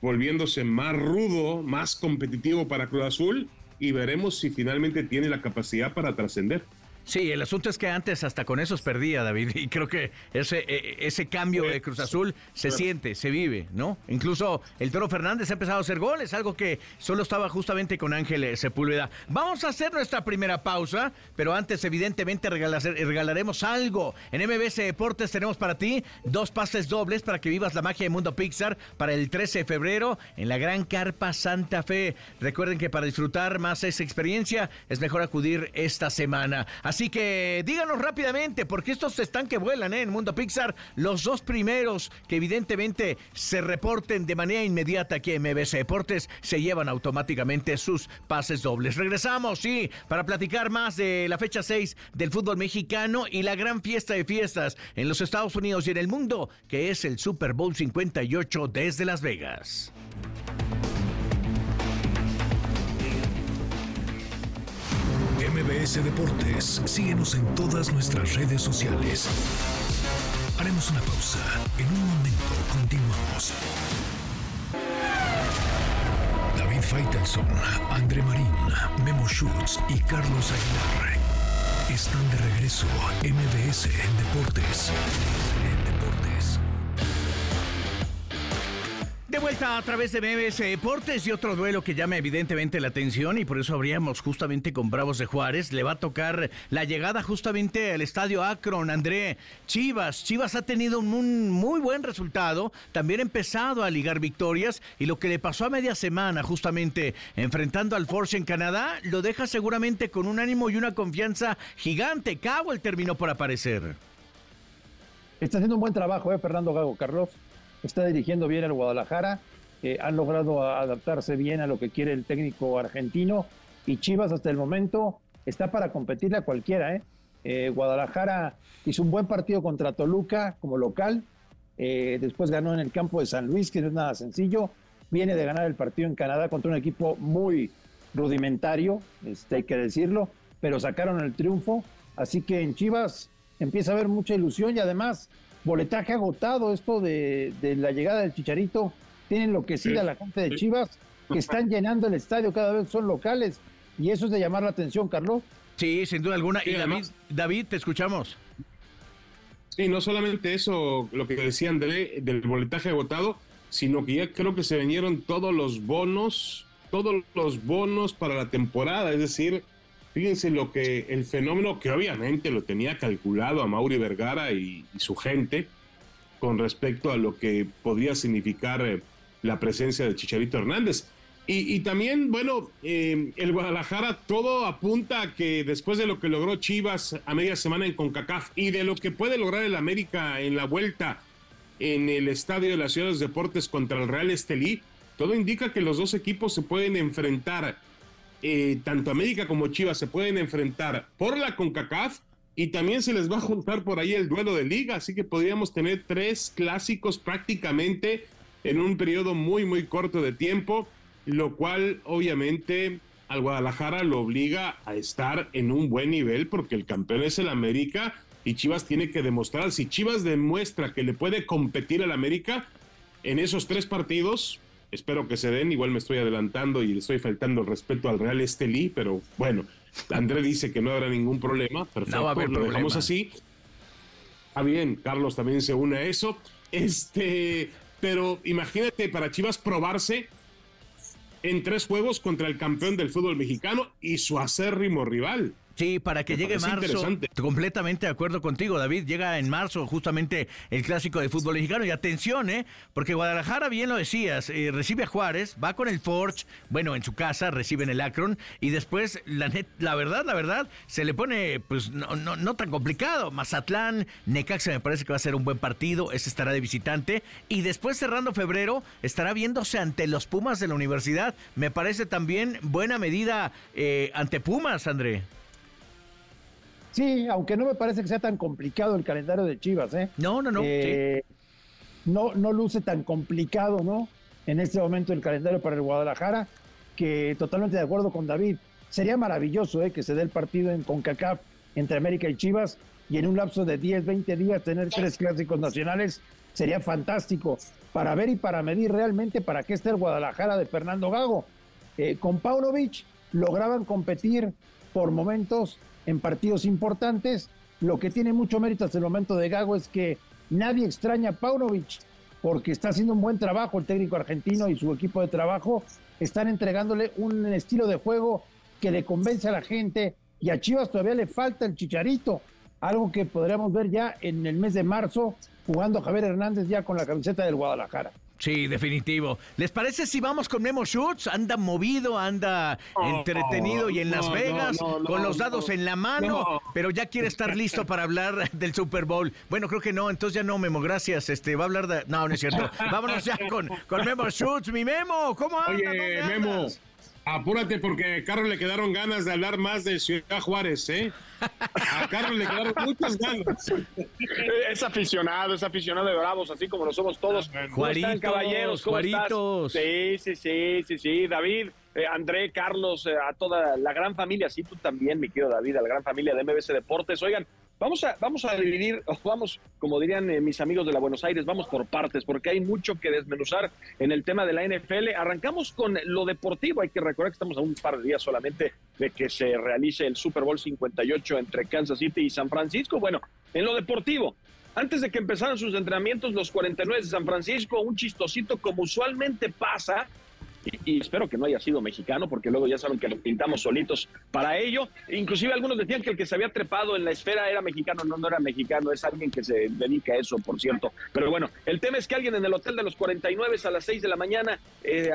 volviéndose más rudo, más competitivo para Cruz Azul y veremos si finalmente tiene la capacidad para trascender. Sí, el asunto es que antes hasta con esos perdía, David, y creo que ese, e, e, ese cambio de Cruz Azul se siente, se vive, ¿no? Incluso el Toro Fernández ha empezado a hacer goles, algo que solo estaba justamente con Ángel Sepúlveda. Vamos a hacer nuestra primera pausa, pero antes evidentemente regalaremos algo. En MBS Deportes tenemos para ti dos pases dobles para que vivas la magia de Mundo Pixar para el 13 de febrero en la Gran Carpa Santa Fe. Recuerden que para disfrutar más esa experiencia es mejor acudir esta semana. Así que díganos rápidamente, porque estos están que vuelan ¿eh? en Mundo Pixar. Los dos primeros que evidentemente se reporten de manera inmediata aquí en MBC Deportes se llevan automáticamente sus pases dobles. Regresamos, sí, para platicar más de la fecha 6 del fútbol mexicano y la gran fiesta de fiestas en los Estados Unidos y en el mundo, que es el Super Bowl 58 desde Las Vegas. MBS Deportes. Síguenos en todas nuestras redes sociales. Haremos una pausa. En un momento continuamos. David Faitelson, André Marín, Memo Schutz y Carlos Aguilar están de regreso. MBS Deportes. De vuelta a través de MBS Deportes y otro duelo que llama evidentemente la atención y por eso habríamos justamente con Bravos de Juárez. Le va a tocar la llegada justamente al estadio Akron, André. Chivas, Chivas ha tenido un muy buen resultado, también ha empezado a ligar victorias y lo que le pasó a media semana justamente enfrentando al Force en Canadá lo deja seguramente con un ánimo y una confianza gigante. Cowell terminó por aparecer. Está haciendo un buen trabajo, ¿eh, Fernando Gago Carlos? Está dirigiendo bien al Guadalajara, eh, han logrado adaptarse bien a lo que quiere el técnico argentino y Chivas hasta el momento está para competirle a cualquiera. ¿eh? eh Guadalajara hizo un buen partido contra Toluca como local, eh, después ganó en el campo de San Luis, que no es nada sencillo, viene de ganar el partido en Canadá contra un equipo muy rudimentario, este, hay que decirlo, pero sacaron el triunfo, así que en Chivas empieza a haber mucha ilusión y además boletaje agotado, esto de, la llegada del Chicharito, tienen lo que sigue a la gente de Chivas, que están llenando el estadio, cada vez son locales, y eso es de llamar la atención, Carlos. Sí, sin duda alguna. y David, David, te escuchamos. Sí, no solamente eso, lo que decía André, del boletaje agotado, sino que ya creo que se vinieron todos los bonos, todos los bonos para la temporada, es decir, Fíjense lo que el fenómeno que obviamente lo tenía calculado a Mauri Vergara y, su gente con respecto a lo que podría significar eh, la presencia de Chicharito Hernández. Y, también, bueno, eh, el Guadalajara todo apunta a que después de lo que logró Chivas a media semana en CONCACAF y de lo que puede lograr el América en la vuelta en el Estadio de las Ciudades Deportes contra el Real Estelí, todo indica que los dos equipos se pueden enfrentar eh, tanto América como Chivas se pueden enfrentar por la CONCACAF y también se les va a juntar por ahí el duelo de liga, así que podríamos tener tres clásicos prácticamente en un periodo muy muy corto de tiempo, lo cual obviamente al Guadalajara lo obliga a estar en un buen nivel porque el campeón es el América y Chivas tiene que demostrar, si Chivas demuestra que le puede competir al América en esos tres partidos, espero que se den. Igual me estoy adelantando y le estoy faltando el respeto al Real Estelí, pero bueno, André dice que no habrá ningún problema. Perfecto, no lo dejamos así. Está bien, Carlos también se une a eso. Este, pero imagínate para Chivas probarse en tres juegos contra el campeón del fútbol mexicano y su acérrimo rival. Sí, para que llegue marzo. Completamente de acuerdo contigo, David. Llega en marzo justamente el clásico de fútbol mexicano. Y atención, ¿eh? Porque Guadalajara, bien lo decías, eh, recibe a Juárez, va con el Forge, bueno, en su casa, reciben el Akron. Y después, la, la verdad, la verdad, se le pone, pues, no, no, no tan complicado. Mazatlán, Necaxa me parece que va a ser un buen partido. Ese estará de visitante. Y después, cerrando febrero, estará viéndose ante los Pumas de la universidad. Me parece también buena medida eh, ante Pumas, André. Sí, aunque no me parece que sea tan complicado el calendario de Chivas, ¿eh? No, no, no. Eh, no, no luce tan complicado, ¿no? En este momento el calendario para el Guadalajara, que totalmente de acuerdo con David. Sería maravilloso ¿eh? que se dé el partido en CONCACAF entre América y Chivas y en un lapso de 10, 20 días tener tres clásicos nacionales sería fantástico para ver y para medir realmente para qué está el Guadalajara de Fernando Gago. Eh, con Paunovic lograban competir por momentos en partidos importantes. Lo que tiene mucho mérito hasta el momento de Gago es que nadie extraña a Paunovic porque está haciendo un buen trabajo el técnico argentino y su equipo de trabajo. Están entregándole un estilo de juego que le convence a la gente y a Chivas todavía le falta el chicharito, algo que podríamos ver ya en el mes de marzo jugando Javier Hernández ya con la camiseta del Guadalajara. Sí, definitivo. ¿Les parece si vamos con Memo Schutz? Anda movido, anda entretenido y en Las Vegas, con los dados en la mano, pero ya quiere estar listo para hablar del Super Bowl. Bueno, creo que no, entonces ya no, Memo, gracias. Este, va a hablar de. No, no es cierto. Vámonos ya con, con Memo Schutz. Mi Memo, ¿cómo anda? Oye, Memo. Apúrate porque a Carlos le quedaron ganas de hablar más de Ciudad Juárez, ¿eh? A Carlos le quedaron muchas ganas. Es aficionado, es aficionado de Bravos, así como lo somos todos. ¿Cómo están, caballeros? ¿Cómo Juaritos. Sí, sí, sí, sí, sí. David, eh, André, Carlos, eh, a toda la gran familia, sí, tú también, mi querido David, a la gran familia de MBC Deportes. Oigan, Vamos a, vamos a dividir, vamos, como dirían eh, mis amigos de la Buenos Aires, vamos por partes, porque hay mucho que desmenuzar en el tema de la NFL. Arrancamos con lo deportivo. Hay que recordar que estamos a un par de días solamente de que se realice el Super Bowl 58 entre Kansas City y San Francisco. Bueno, en lo deportivo, antes de que empezaran sus entrenamientos, los 49 de San Francisco, un chistosito como usualmente pasa, y, espero que no haya sido mexicano, porque luego ya saben que lo pintamos solitos para ello. Inclusive algunos decían que el que se había trepado en la esfera era mexicano, no, no era mexicano, es alguien que se dedica a eso, por cierto. Pero bueno, el tema es que alguien en el hotel de los 49 a las 6 de la mañana, eh,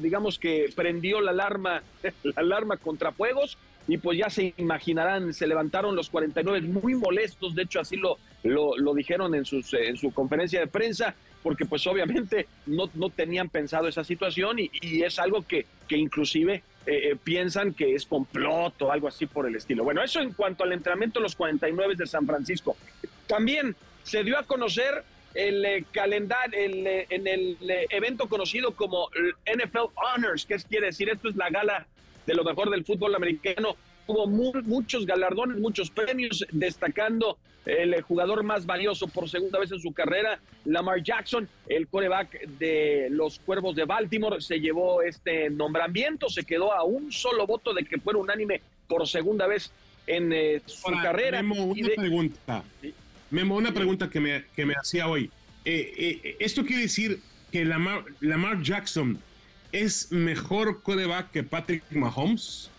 digamos que prendió la alarma, la alarma contra fuegos y pues ya se imaginarán, se levantaron los 49 muy molestos, de hecho así lo, lo, dijeron en, sus, en su conferencia de prensa, porque pues obviamente no, no tenían pensado esa situación y, es algo que, que inclusive eh, eh, piensan que es complot o algo así por el estilo. Bueno, eso en cuanto al entrenamiento de los 49 de San Francisco. También se dio a conocer el eh, calendario, el, en el evento conocido como NFL Honors, que quiere decir, esto es la gala de lo mejor del fútbol americano. Hubo muchos galardones, muchos premios, destacando el jugador más valioso por segunda vez en su carrera, Lamar Jackson, el coreback de los Cuervos de Baltimore, se llevó este nombramiento, se quedó a un solo voto de que fuera unánime por segunda vez en eh, su carrera. Memo, una pregunta. Memo, una pregunta que me, que me hacía hoy. Eh, eh, ¿Esto quiere decir que Lamar, Lamar Jackson es mejor coreback que Patrick Mahomes?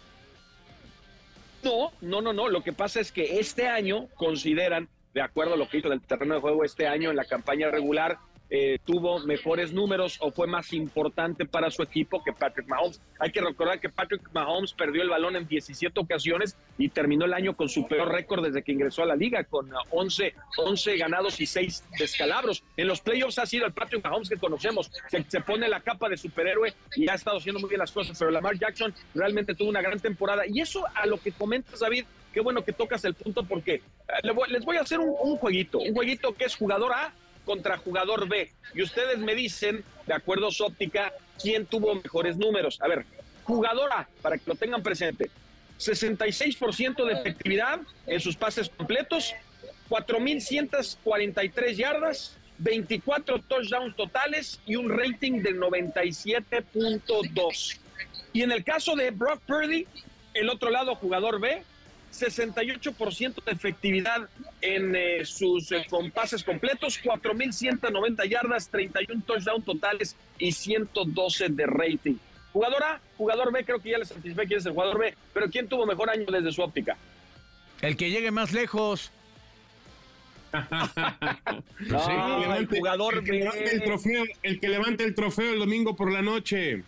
No, no, no, no. Lo que pasa es que este año consideran, de acuerdo a lo que hizo el terreno de juego este año en la campaña regular, eh, tuvo mejores números o fue más importante para su equipo que Patrick Mahomes. Hay que recordar que Patrick Mahomes perdió el balón en 17 ocasiones y terminó el año con su peor récord desde que ingresó a la liga, con 11, 11 ganados y 6 descalabros. En los playoffs ha sido el Patrick Mahomes que conocemos. Se, pone la capa de superhéroe y ha estado haciendo muy bien las cosas, pero Lamar Jackson realmente tuvo una gran temporada. Y eso a lo que comentas, David, qué bueno que tocas el punto porque eh, les voy a hacer un jueguito, un jueguito que es jugador A contra jugador B. Y ustedes me dicen, de acuerdo a su óptica, quién tuvo mejores números. A ver, jugador A, para que lo tengan presente. 66% de efectividad en sus pases completos, 4.143 yardas, 24 touchdowns totales y un rating de 97.2. Y en el caso de Brock Purdy, el otro lado, jugador B, 68% de efectividad en eh, sus eh, pases completos, 4.190 yardas, 31 touchdowns totales y 112 de rating. Jugador A, jugador B, creo que ya les anticipé quién es el jugador B, pero ¿quién tuvo mejor año desde su óptica? El que llegue más lejos. no, el jugador el que, levante el, trofeo, el que levante el trofeo el domingo por la noche.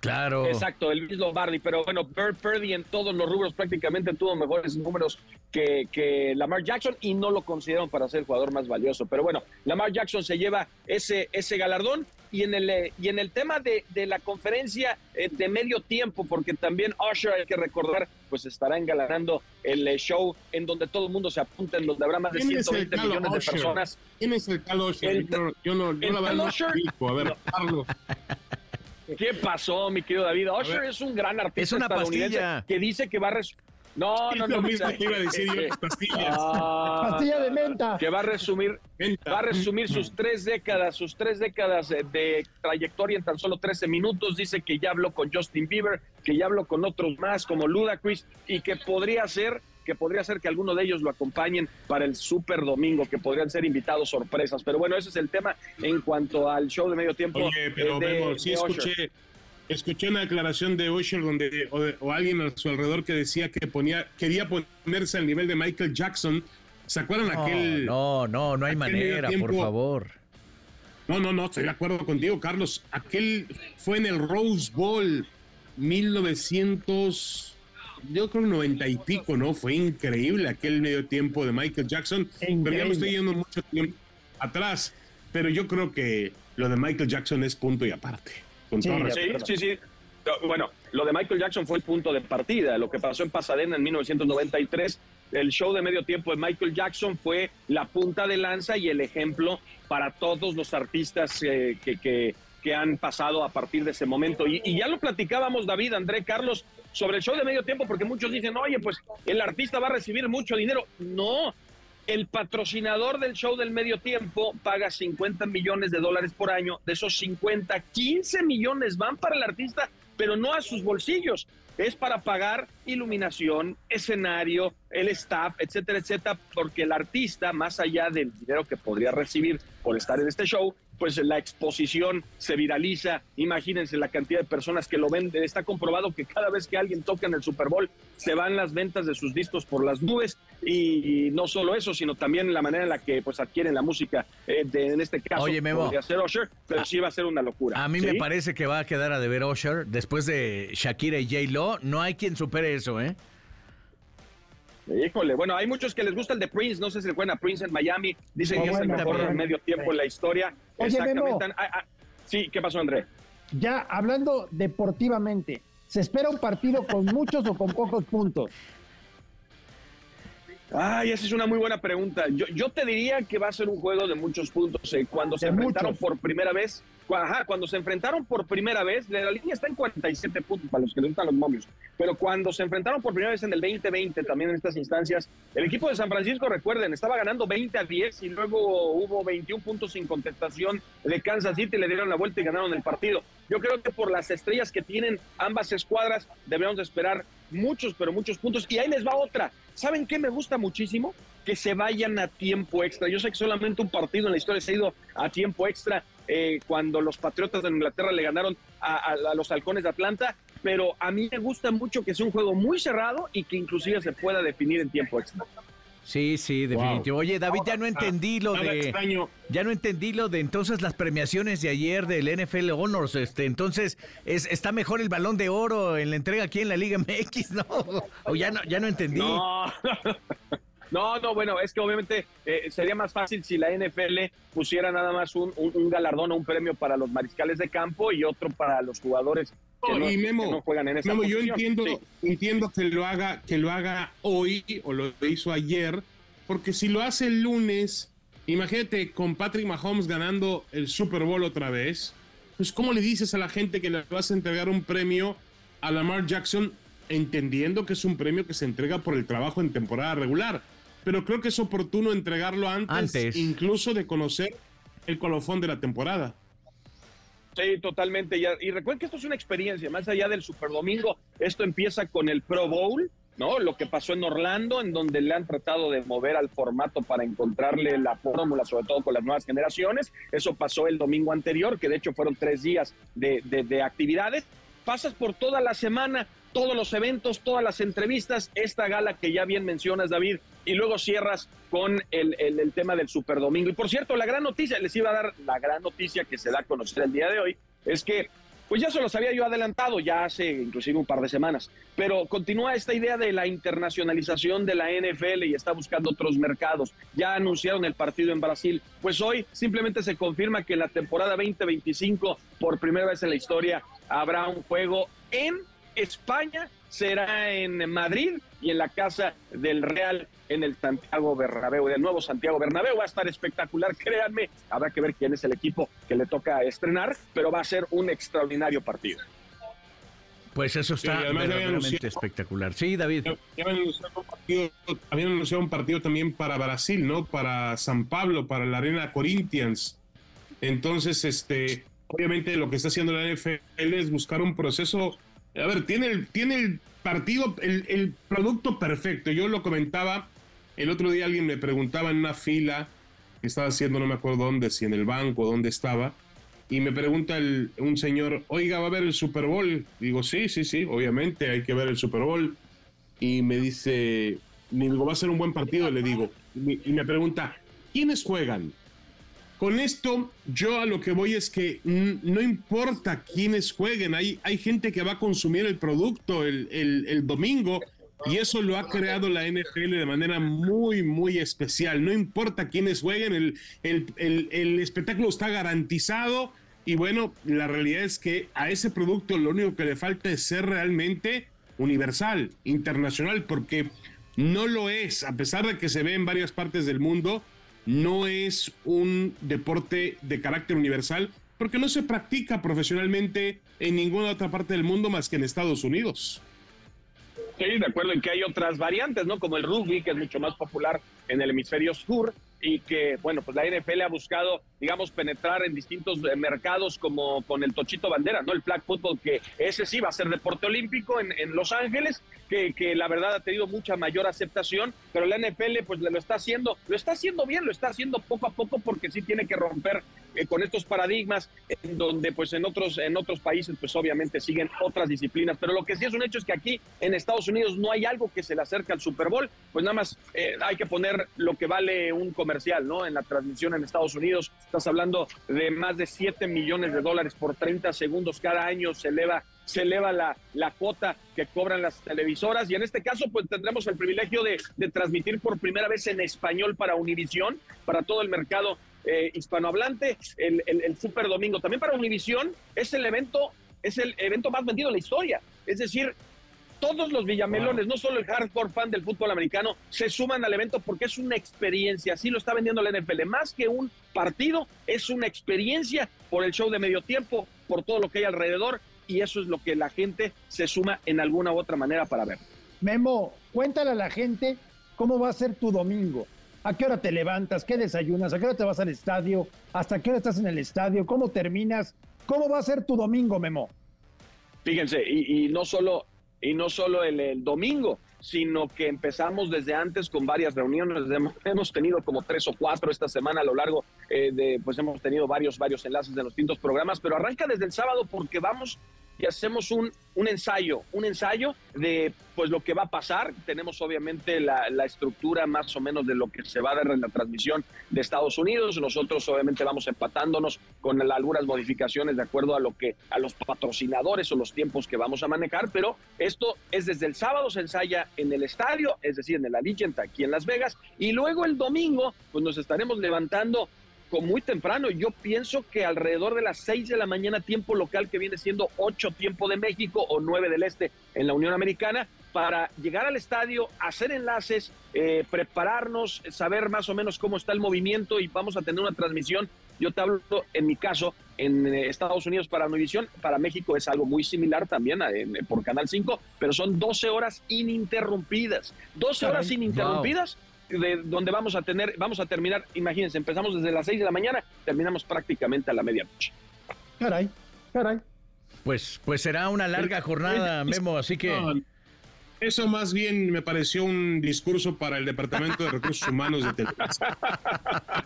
Claro. Exacto, el mismo Barney, pero bueno, Bird Purdy en todos los rubros prácticamente tuvo mejores números que, que, Lamar Jackson y no lo consideraron para ser el jugador más valioso. Pero bueno, Lamar Jackson se lleva ese, ese galardón y en el, eh, y en el tema de, de la conferencia eh, de medio tiempo, porque también Usher, hay que recordar, pues estará engalanando el eh, show en donde todo el mundo se apunta, en donde habrá más de 120 millones de personas. ¿Quién es el Cal Usher? yo no, yo la verdad A ver, Carlos. ¿Qué pasó, mi querido David? Usher es un gran artista es una estadounidense que dice que va a... No, no, no. Lo mismo que iba a decir yo, pastillas. Ah, Pastilla de menta. Que va a resumir, va a resumir sus tres décadas, sus tres décadas de trayectoria en tan solo 13 minutos. Dice que ya habló con Justin Bieber, que ya habló con otros más como Ludacris y que podría ser que podría ser que alguno de ellos lo acompañen para el Super Domingo, que podrían ser invitados sorpresas. Pero bueno, ese es el tema en cuanto al show de medio tiempo. Oye, pero de, sí escuché, escuché una declaración de Usher donde, o, alguien a su alrededor que decía que ponía, quería ponerse al nivel de Michael Jackson. ¿Se acuerdan no, aquel? No, no, no hay manera, por favor. No, no, no, estoy de acuerdo contigo, Carlos. Aquel fue en el Rose Bowl 1900 yo creo 90 y pico, ¿no? Fue increíble aquel medio tiempo de Michael Jackson. Pero ya me estoy yendo mucho tiempo atrás. Pero yo creo que lo de Michael Jackson es punto y aparte. sí, sí, sí, Bueno, lo de Michael Jackson fue el punto de partida. Lo que pasó en Pasadena en 1993, el show de medio tiempo de Michael Jackson fue la punta de lanza y el ejemplo para todos los artistas eh, que, que, que, han pasado a partir de ese momento. Y, ya lo platicábamos, David, André, Carlos, sobre el show de medio tiempo, porque muchos dicen, oye, pues el artista va a recibir mucho dinero. No, el patrocinador del show del medio tiempo paga 50 millones de dólares por año. De esos 50, 15 millones van para el artista, pero no a sus bolsillos. Es para pagar iluminación, escenario, el staff, etcétera, etcétera, porque el artista, más allá del dinero que podría recibir por estar en este show, pues la exposición se viraliza. Imagínense la cantidad de personas que lo ven. Está comprobado que cada vez que alguien toca en el Super Bowl se van las ventas de sus discos por las nubes y no solo eso, sino también la manera en la que pues adquieren la música. Eh, de, en este caso, Oye, Memo, podría ser Usher, pero sí va a ser una locura. A mí me parece que va a quedar a deber Usher después de Shakira y J Lo. No hay quien supere eso, ¿eh? Híjole, bueno, hay muchos que les gusta el de Prince, no sé si le cuenta Prince en Miami, dicen que es el mejor medio tiempo en la historia. Exactamente. Ah, ah, sí, ¿qué pasó, André? Ya hablando deportivamente, ¿se espera un partido con muchos o con pocos puntos? Ay, esa es una muy buena pregunta. Yo, yo te diría que va a ser un juego de muchos puntos. Eh, cuando se enfrentaron por primera vez, ajá, cuando se enfrentaron por primera vez, la línea está en 47 puntos para los que le gustan los momios, pero cuando se enfrentaron por primera vez en el 2020, también en estas instancias, el equipo de San Francisco, recuerden, estaba ganando 20 a 10 y luego hubo 21 puntos sin contestación de Kansas City, le dieron la vuelta y ganaron el partido. Yo creo que por las estrellas que tienen ambas escuadras, debemos esperar muchos, pero muchos puntos. Y ahí les va otra. ¿Saben qué me gusta muchísimo? Que se vayan a tiempo extra. Yo sé que solamente un partido en la historia se ha ido a tiempo extra eh, cuando los Patriotas de Inglaterra le ganaron a, los Halcones de Atlanta, pero a mí me gusta mucho que sea un juego muy cerrado y que inclusive se pueda definir en tiempo extra. Sí, sí, definitivo. Oye, David, ya no entendí lo de. Ya no entendí lo de entonces las premiaciones de ayer del NFL Honors. Este, entonces, es, está mejor el balón de oro en la entrega aquí en la Liga MX, ¿no? O ya no, ya no entendí. No. No, bueno, es que obviamente eh, sería más fácil si la NFL pusiera nada más un, galardón o un premio para los mariscales de campo y otro para los jugadores que, no, y Memo, juegan en esa Memo, yo entiendo, entiendo que lo haga, que lo haga hoy o lo hizo ayer, porque si lo hace el lunes, imagínate con Patrick Mahomes ganando el Super Bowl otra vez, pues ¿cómo le dices a la gente que le vas a entregar un premio a Lamar Jackson entendiendo que es un premio que se entrega por el trabajo en temporada regular? Pero creo que es oportuno entregarlo antes, antes. incluso de conocer el colofón de la temporada. Sí, totalmente. Y, recuerden que esto es una experiencia, más allá del Super Domingo, esto empieza con el Pro Bowl, ¿no? Lo que pasó en Orlando, en donde le han tratado de mover al formato para encontrarle la fórmula, sobre todo con las nuevas generaciones. Eso pasó el domingo anterior, que de hecho fueron tres días de, de actividades pasas por toda la semana, todos los eventos, todas las entrevistas, esta gala que ya bien mencionas, David, y luego cierras con el, el, tema del Super Domingo. Y por cierto, la gran noticia, les iba a dar la gran noticia que se da a conocer el día de hoy, es que pues ya se los había yo adelantado, ya hace inclusive un par de semanas, pero continúa esta idea de la internacionalización de la NFL y está buscando otros mercados. Ya anunciaron el partido en Brasil, pues hoy simplemente se confirma que en la temporada 2025, por primera vez en la historia, habrá un juego en España será en Madrid y en la casa del Real en el Santiago Bernabéu, del nuevo Santiago Bernabéu. Va a estar espectacular, créanme. Habrá que ver quién es el equipo que le toca estrenar, pero va a ser un extraordinario partido. Pues eso está realmente espectacular. Sí, David. Ya, habían, anunciado un partido, también para Brasil, ¿no? Para San Pablo, para la Arena Corinthians. Entonces, este, obviamente lo que está haciendo la NFL es buscar un proceso a ver, tiene el, tiene el partido, el, producto perfecto. Yo lo comentaba, el otro día alguien me preguntaba en una fila que estaba haciendo, no me acuerdo dónde, si en el banco, dónde estaba, y me pregunta un señor, oiga, ¿va a ver el Super Bowl? Digo, sí, sí, sí, obviamente hay que ver el Super Bowl. Y me dice, digo, va a ser un buen partido, le digo. Y me pregunta, ¿quiénes juegan? Con esto, yo a lo que voy es que no importa quiénes jueguen, hay, hay gente que va a consumir el producto el, el, domingo y eso lo ha creado la NFL de manera muy, muy especial. No importa quiénes jueguen, el, el, el, espectáculo está garantizado y bueno, la realidad es que a ese producto lo único que le falta es ser realmente universal, internacional, porque no lo es, a pesar de que se ve en varias partes del mundo no es un deporte de carácter universal porque no se practica profesionalmente en ninguna otra parte del mundo más que en Estados Unidos. Sí, de acuerdo en que hay otras variantes, ¿no? Como el rugby, que es mucho más popular en el hemisferio sur, y que, bueno, pues la NFL ha buscado, digamos, penetrar en distintos eh, mercados como con el Tochito Bandera, ¿no? El flag football, que ese sí va a ser deporte olímpico en, en Los Ángeles, que, que, la verdad ha tenido mucha mayor aceptación, pero la NFL pues lo está haciendo, lo está haciendo bien, lo está haciendo poco a poco porque sí tiene que romper eh, con estos paradigmas en donde pues en otros, en otros países pues obviamente siguen otras disciplinas, pero lo que sí es un hecho es que aquí en Estados Unidos no hay algo que se le acerque al Super Bowl, pues nada más eh, hay que poner lo que vale un comercial comercial, ¿no? En la transmisión en Estados Unidos, estás hablando de más de 7 millones de dólares por 30 segundos cada año, se eleva se eleva la, la cuota que cobran las televisoras y en este caso pues tendremos el privilegio de, de transmitir por primera vez en español para Univisión, para todo el mercado eh, hispanohablante, el, el, Super Domingo. También para Univisión es el evento, es el evento más vendido en la historia. Es decir, todos los villamelones, no solo el hardcore fan del fútbol americano, se suman al evento porque es una experiencia. Así lo está vendiendo la NFL. Más que un partido, es una experiencia por el show de medio tiempo, por todo lo que hay alrededor. Y eso es lo que la gente se suma en alguna u otra manera para ver. Memo, cuéntale a la gente cómo va a ser tu domingo. ¿A qué hora te levantas? ¿Qué desayunas? ¿A qué hora te vas al estadio? ¿Hasta qué hora estás en el estadio? ¿Cómo terminas? ¿Cómo va a ser tu domingo, Memo? Fíjense, y, y no solo y no solo el, domingo, sino que empezamos desde antes con varias reuniones. Hemos, tenido como tres o cuatro esta semana a lo largo eh, de, pues hemos tenido varios, varios enlaces de los distintos programas, pero arranca desde el sábado porque vamos y hacemos un, un ensayo, un ensayo de pues lo que va a pasar. Tenemos obviamente la, estructura más o menos de lo que se va a dar en la transmisión de Estados Unidos. Nosotros obviamente vamos empatándonos con algunas modificaciones de acuerdo a lo que a los patrocinadores o los tiempos que vamos a manejar, pero esto es desde el sábado se ensaya en el estadio, es decir, en el Allegiant aquí en Las Vegas, y luego el domingo pues nos estaremos levantando muy temprano. Yo pienso que alrededor de las 6 de la mañana, tiempo local, que viene siendo 8 tiempo de México o 9 del Este en la Unión Americana, para llegar al estadio, hacer enlaces, eh, prepararnos, saber más o menos cómo está el movimiento y vamos a tener una transmisión. Yo te hablo, en mi caso, en eh, Estados Unidos para Univisión, para México es algo muy similar también por Canal 5, pero son 12 horas ininterrumpidas. 12 horas ininterrumpidas de donde vamos a tener, vamos a terminar, imagínense, empezamos desde las 6 de la mañana, terminamos prácticamente a la medianoche. Caray, caray. Pues, pues será una larga jornada, Memo, así que... Eso más bien me pareció un discurso para el Departamento de Recursos Humanos de Televisa.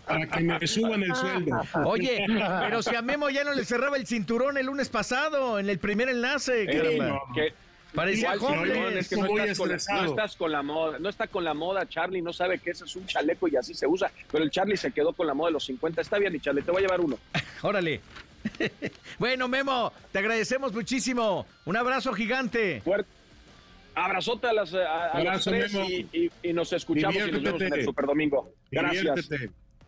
Para que me suban el sueldo. Oye, pero si a Memo ya no le cerraba el cinturón el lunes pasado en el primer enlace, caramba. Parecía es que no, estás con, no, estás con, la moda, no está con la moda, Charlie, no sabe que ese es un chaleco y así se usa, pero el Charlie se quedó con la moda de los 50, está bien, y Charlie, te voy a llevar uno. Órale. bueno, Memo, te agradecemos muchísimo. Un abrazo gigante. Fuerte. Abrazote a las, a, tres y, y, nos escuchamos y nos vemos en el Super Domingo. Gracias.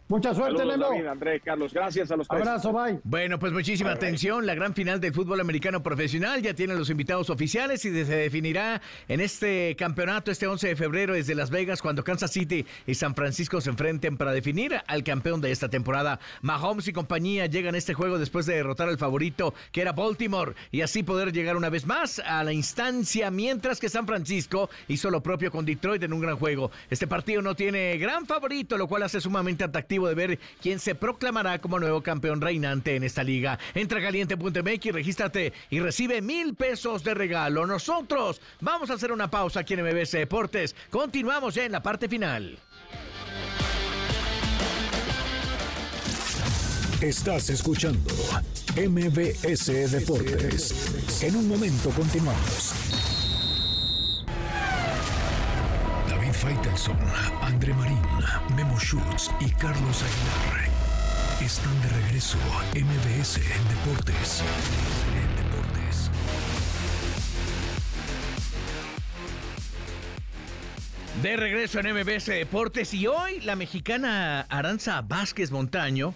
Mucha suerte, Saludos, David, André, Carlos, gracias a los tres. Abrazo, bye. Bueno, pues muchísima atención. La gran final del fútbol americano profesional ya tiene los invitados oficiales y se definirá en este campeonato este 11 de febrero desde Las Vegas cuando Kansas City y San Francisco se enfrenten para definir al campeón de esta temporada. Mahomes y compañía llegan a este juego después de derrotar al favorito que era Baltimore y así poder llegar una vez más a la instancia mientras que San Francisco hizo lo propio con Detroit en un gran juego. Este partido no tiene gran favorito, lo cual hace sumamente atractivo de ver quién se proclamará como nuevo campeón reinante en esta liga. Entra caliente.mx, regístrate y recibe mil pesos de regalo. Nosotros vamos a hacer una pausa aquí en MBS Deportes. Continuamos ya en la parte final. Estás escuchando MBS Deportes. En un momento continuamos. Faitelson, André Marín, Memo Schutz y Carlos Aguilar están de regreso a MBS en Deportes. De regreso en MBS Deportes y hoy la mexicana Aranza Vázquez Montaño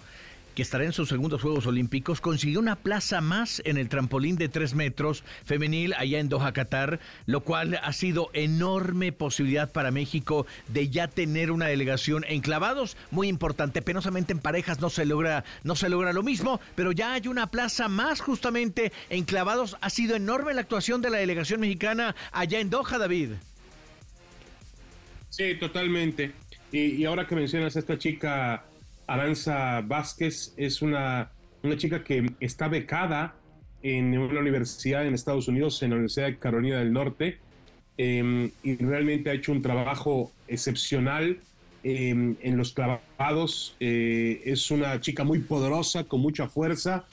que estará en sus segundos Juegos Olímpicos, consiguió una plaza más en el trampolín de tres metros femenil allá en Doha, Qatar, lo cual ha sido enorme posibilidad para México de ya tener una delegación en clavados, muy importante. Penosamente en parejas no se logra, no se logra lo mismo, pero ya hay una plaza más justamente en clavados. Ha sido enorme la actuación de la delegación mexicana allá en Doha, David. Sí, totalmente. Y ahora que mencionas a esta chica Aranza Vázquez es una, una chica que está becada en una universidad en Estados Unidos, en la Universidad de Carolina del Norte, em, y realmente ha hecho un trabajo excepcional em, en los clavados. Eh, es una chica muy poderosa, con mucha fuerza.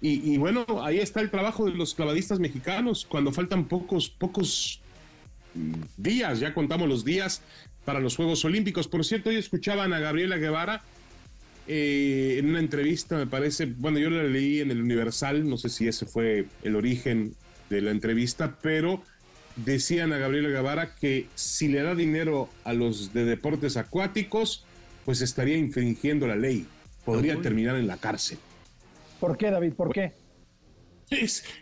Y, bueno, ahí está el trabajo de los clavadistas mexicanos. Cuando faltan pocos, pocos días, ya contamos los días para los Juegos Olímpicos. Por cierto, hoy escuchaban a Gabriela Guevara eh, en una entrevista, me parece, bueno, yo la leí en el Universal, no sé si ese fue el origen de la entrevista, pero decían a Gabriela Guevara que si le da dinero a los de deportes acuáticos, pues estaría infringiendo la ley, podría terminar en la cárcel. ¿Por qué, David? ¿Por qué?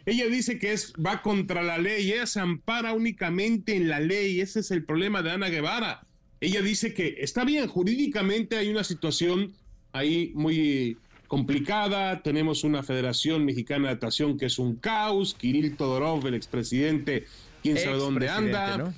ella dice que es, va contra la ley, ella se ampara únicamente en la ley, ese es el problema de Ana Guevara. Ella dice que está bien, jurídicamente hay una situación ahí muy complicada. Tenemos una Federación Mexicana de Natación que es un caos. Kirill Todorov, el expresidente, quién sabe dónde anda.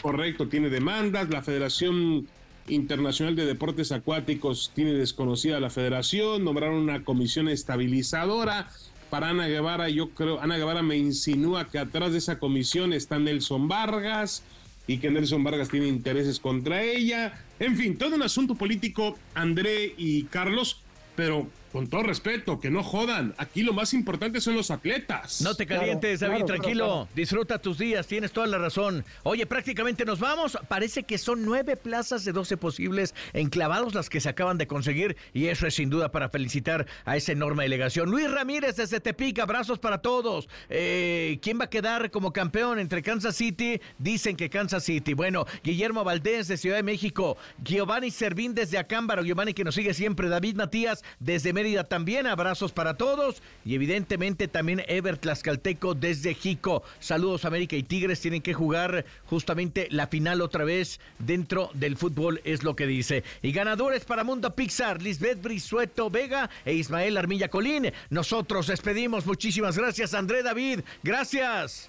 Correcto, tiene demandas. La Federación Internacional de Deportes Acuáticos tiene desconocida la federación. Nombraron una comisión estabilizadora. Para Ana Guevara, yo creo, Ana Guevara me insinúa que atrás de esa comisión está Nelson Vargas y que Nelson Vargas tiene intereses contra ella. En fin, todo un asunto político, André y Carlos, pero con todo respeto, que no jodan. Aquí lo más importante son los atletas. No te calientes, David, tranquilo. Disfruta tus días, tienes toda la razón. Oye, prácticamente nos vamos. Parece que son nueve plazas de doce posibles enclavados las que se acaban de conseguir y eso es sin duda para felicitar a esa enorme delegación. Luis Ramírez desde Tepic, abrazos para todos. Eh, ¿Quién va a quedar como campeón entre Kansas City? Dicen que Kansas City. Bueno, Guillermo Valdés de Ciudad de México, Giovanni Servín desde Acámbaro, Giovanni que nos sigue siempre, David Matías desde también. Abrazos para todos. Y evidentemente también Ever Tlaxcalteco desde Jico. Saludos América y Tigres. Tienen que jugar justamente la final otra vez dentro del fútbol, es lo que dice. Y ganadores para Mundo Pixar, Lisbeth Brisueto Vega e Ismael Armilla Colín. Nosotros despedimos. Muchísimas gracias, André David. Gracias.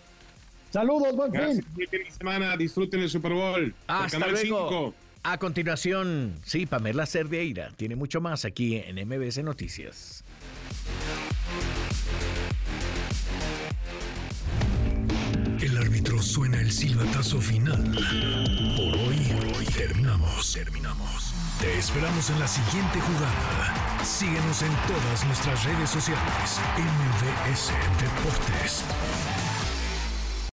Saludos, buen fin. semana. Disfruten el Super Bowl. Hasta luego. A continuación, sí, Pamela Cerdeira tiene mucho más aquí en MBS Noticias. El árbitro suena el silbatazo final. Por hoy, hoy terminamos, terminamos. Te esperamos en la siguiente jugada. Síguenos en todas nuestras redes sociales. MVS Deportes.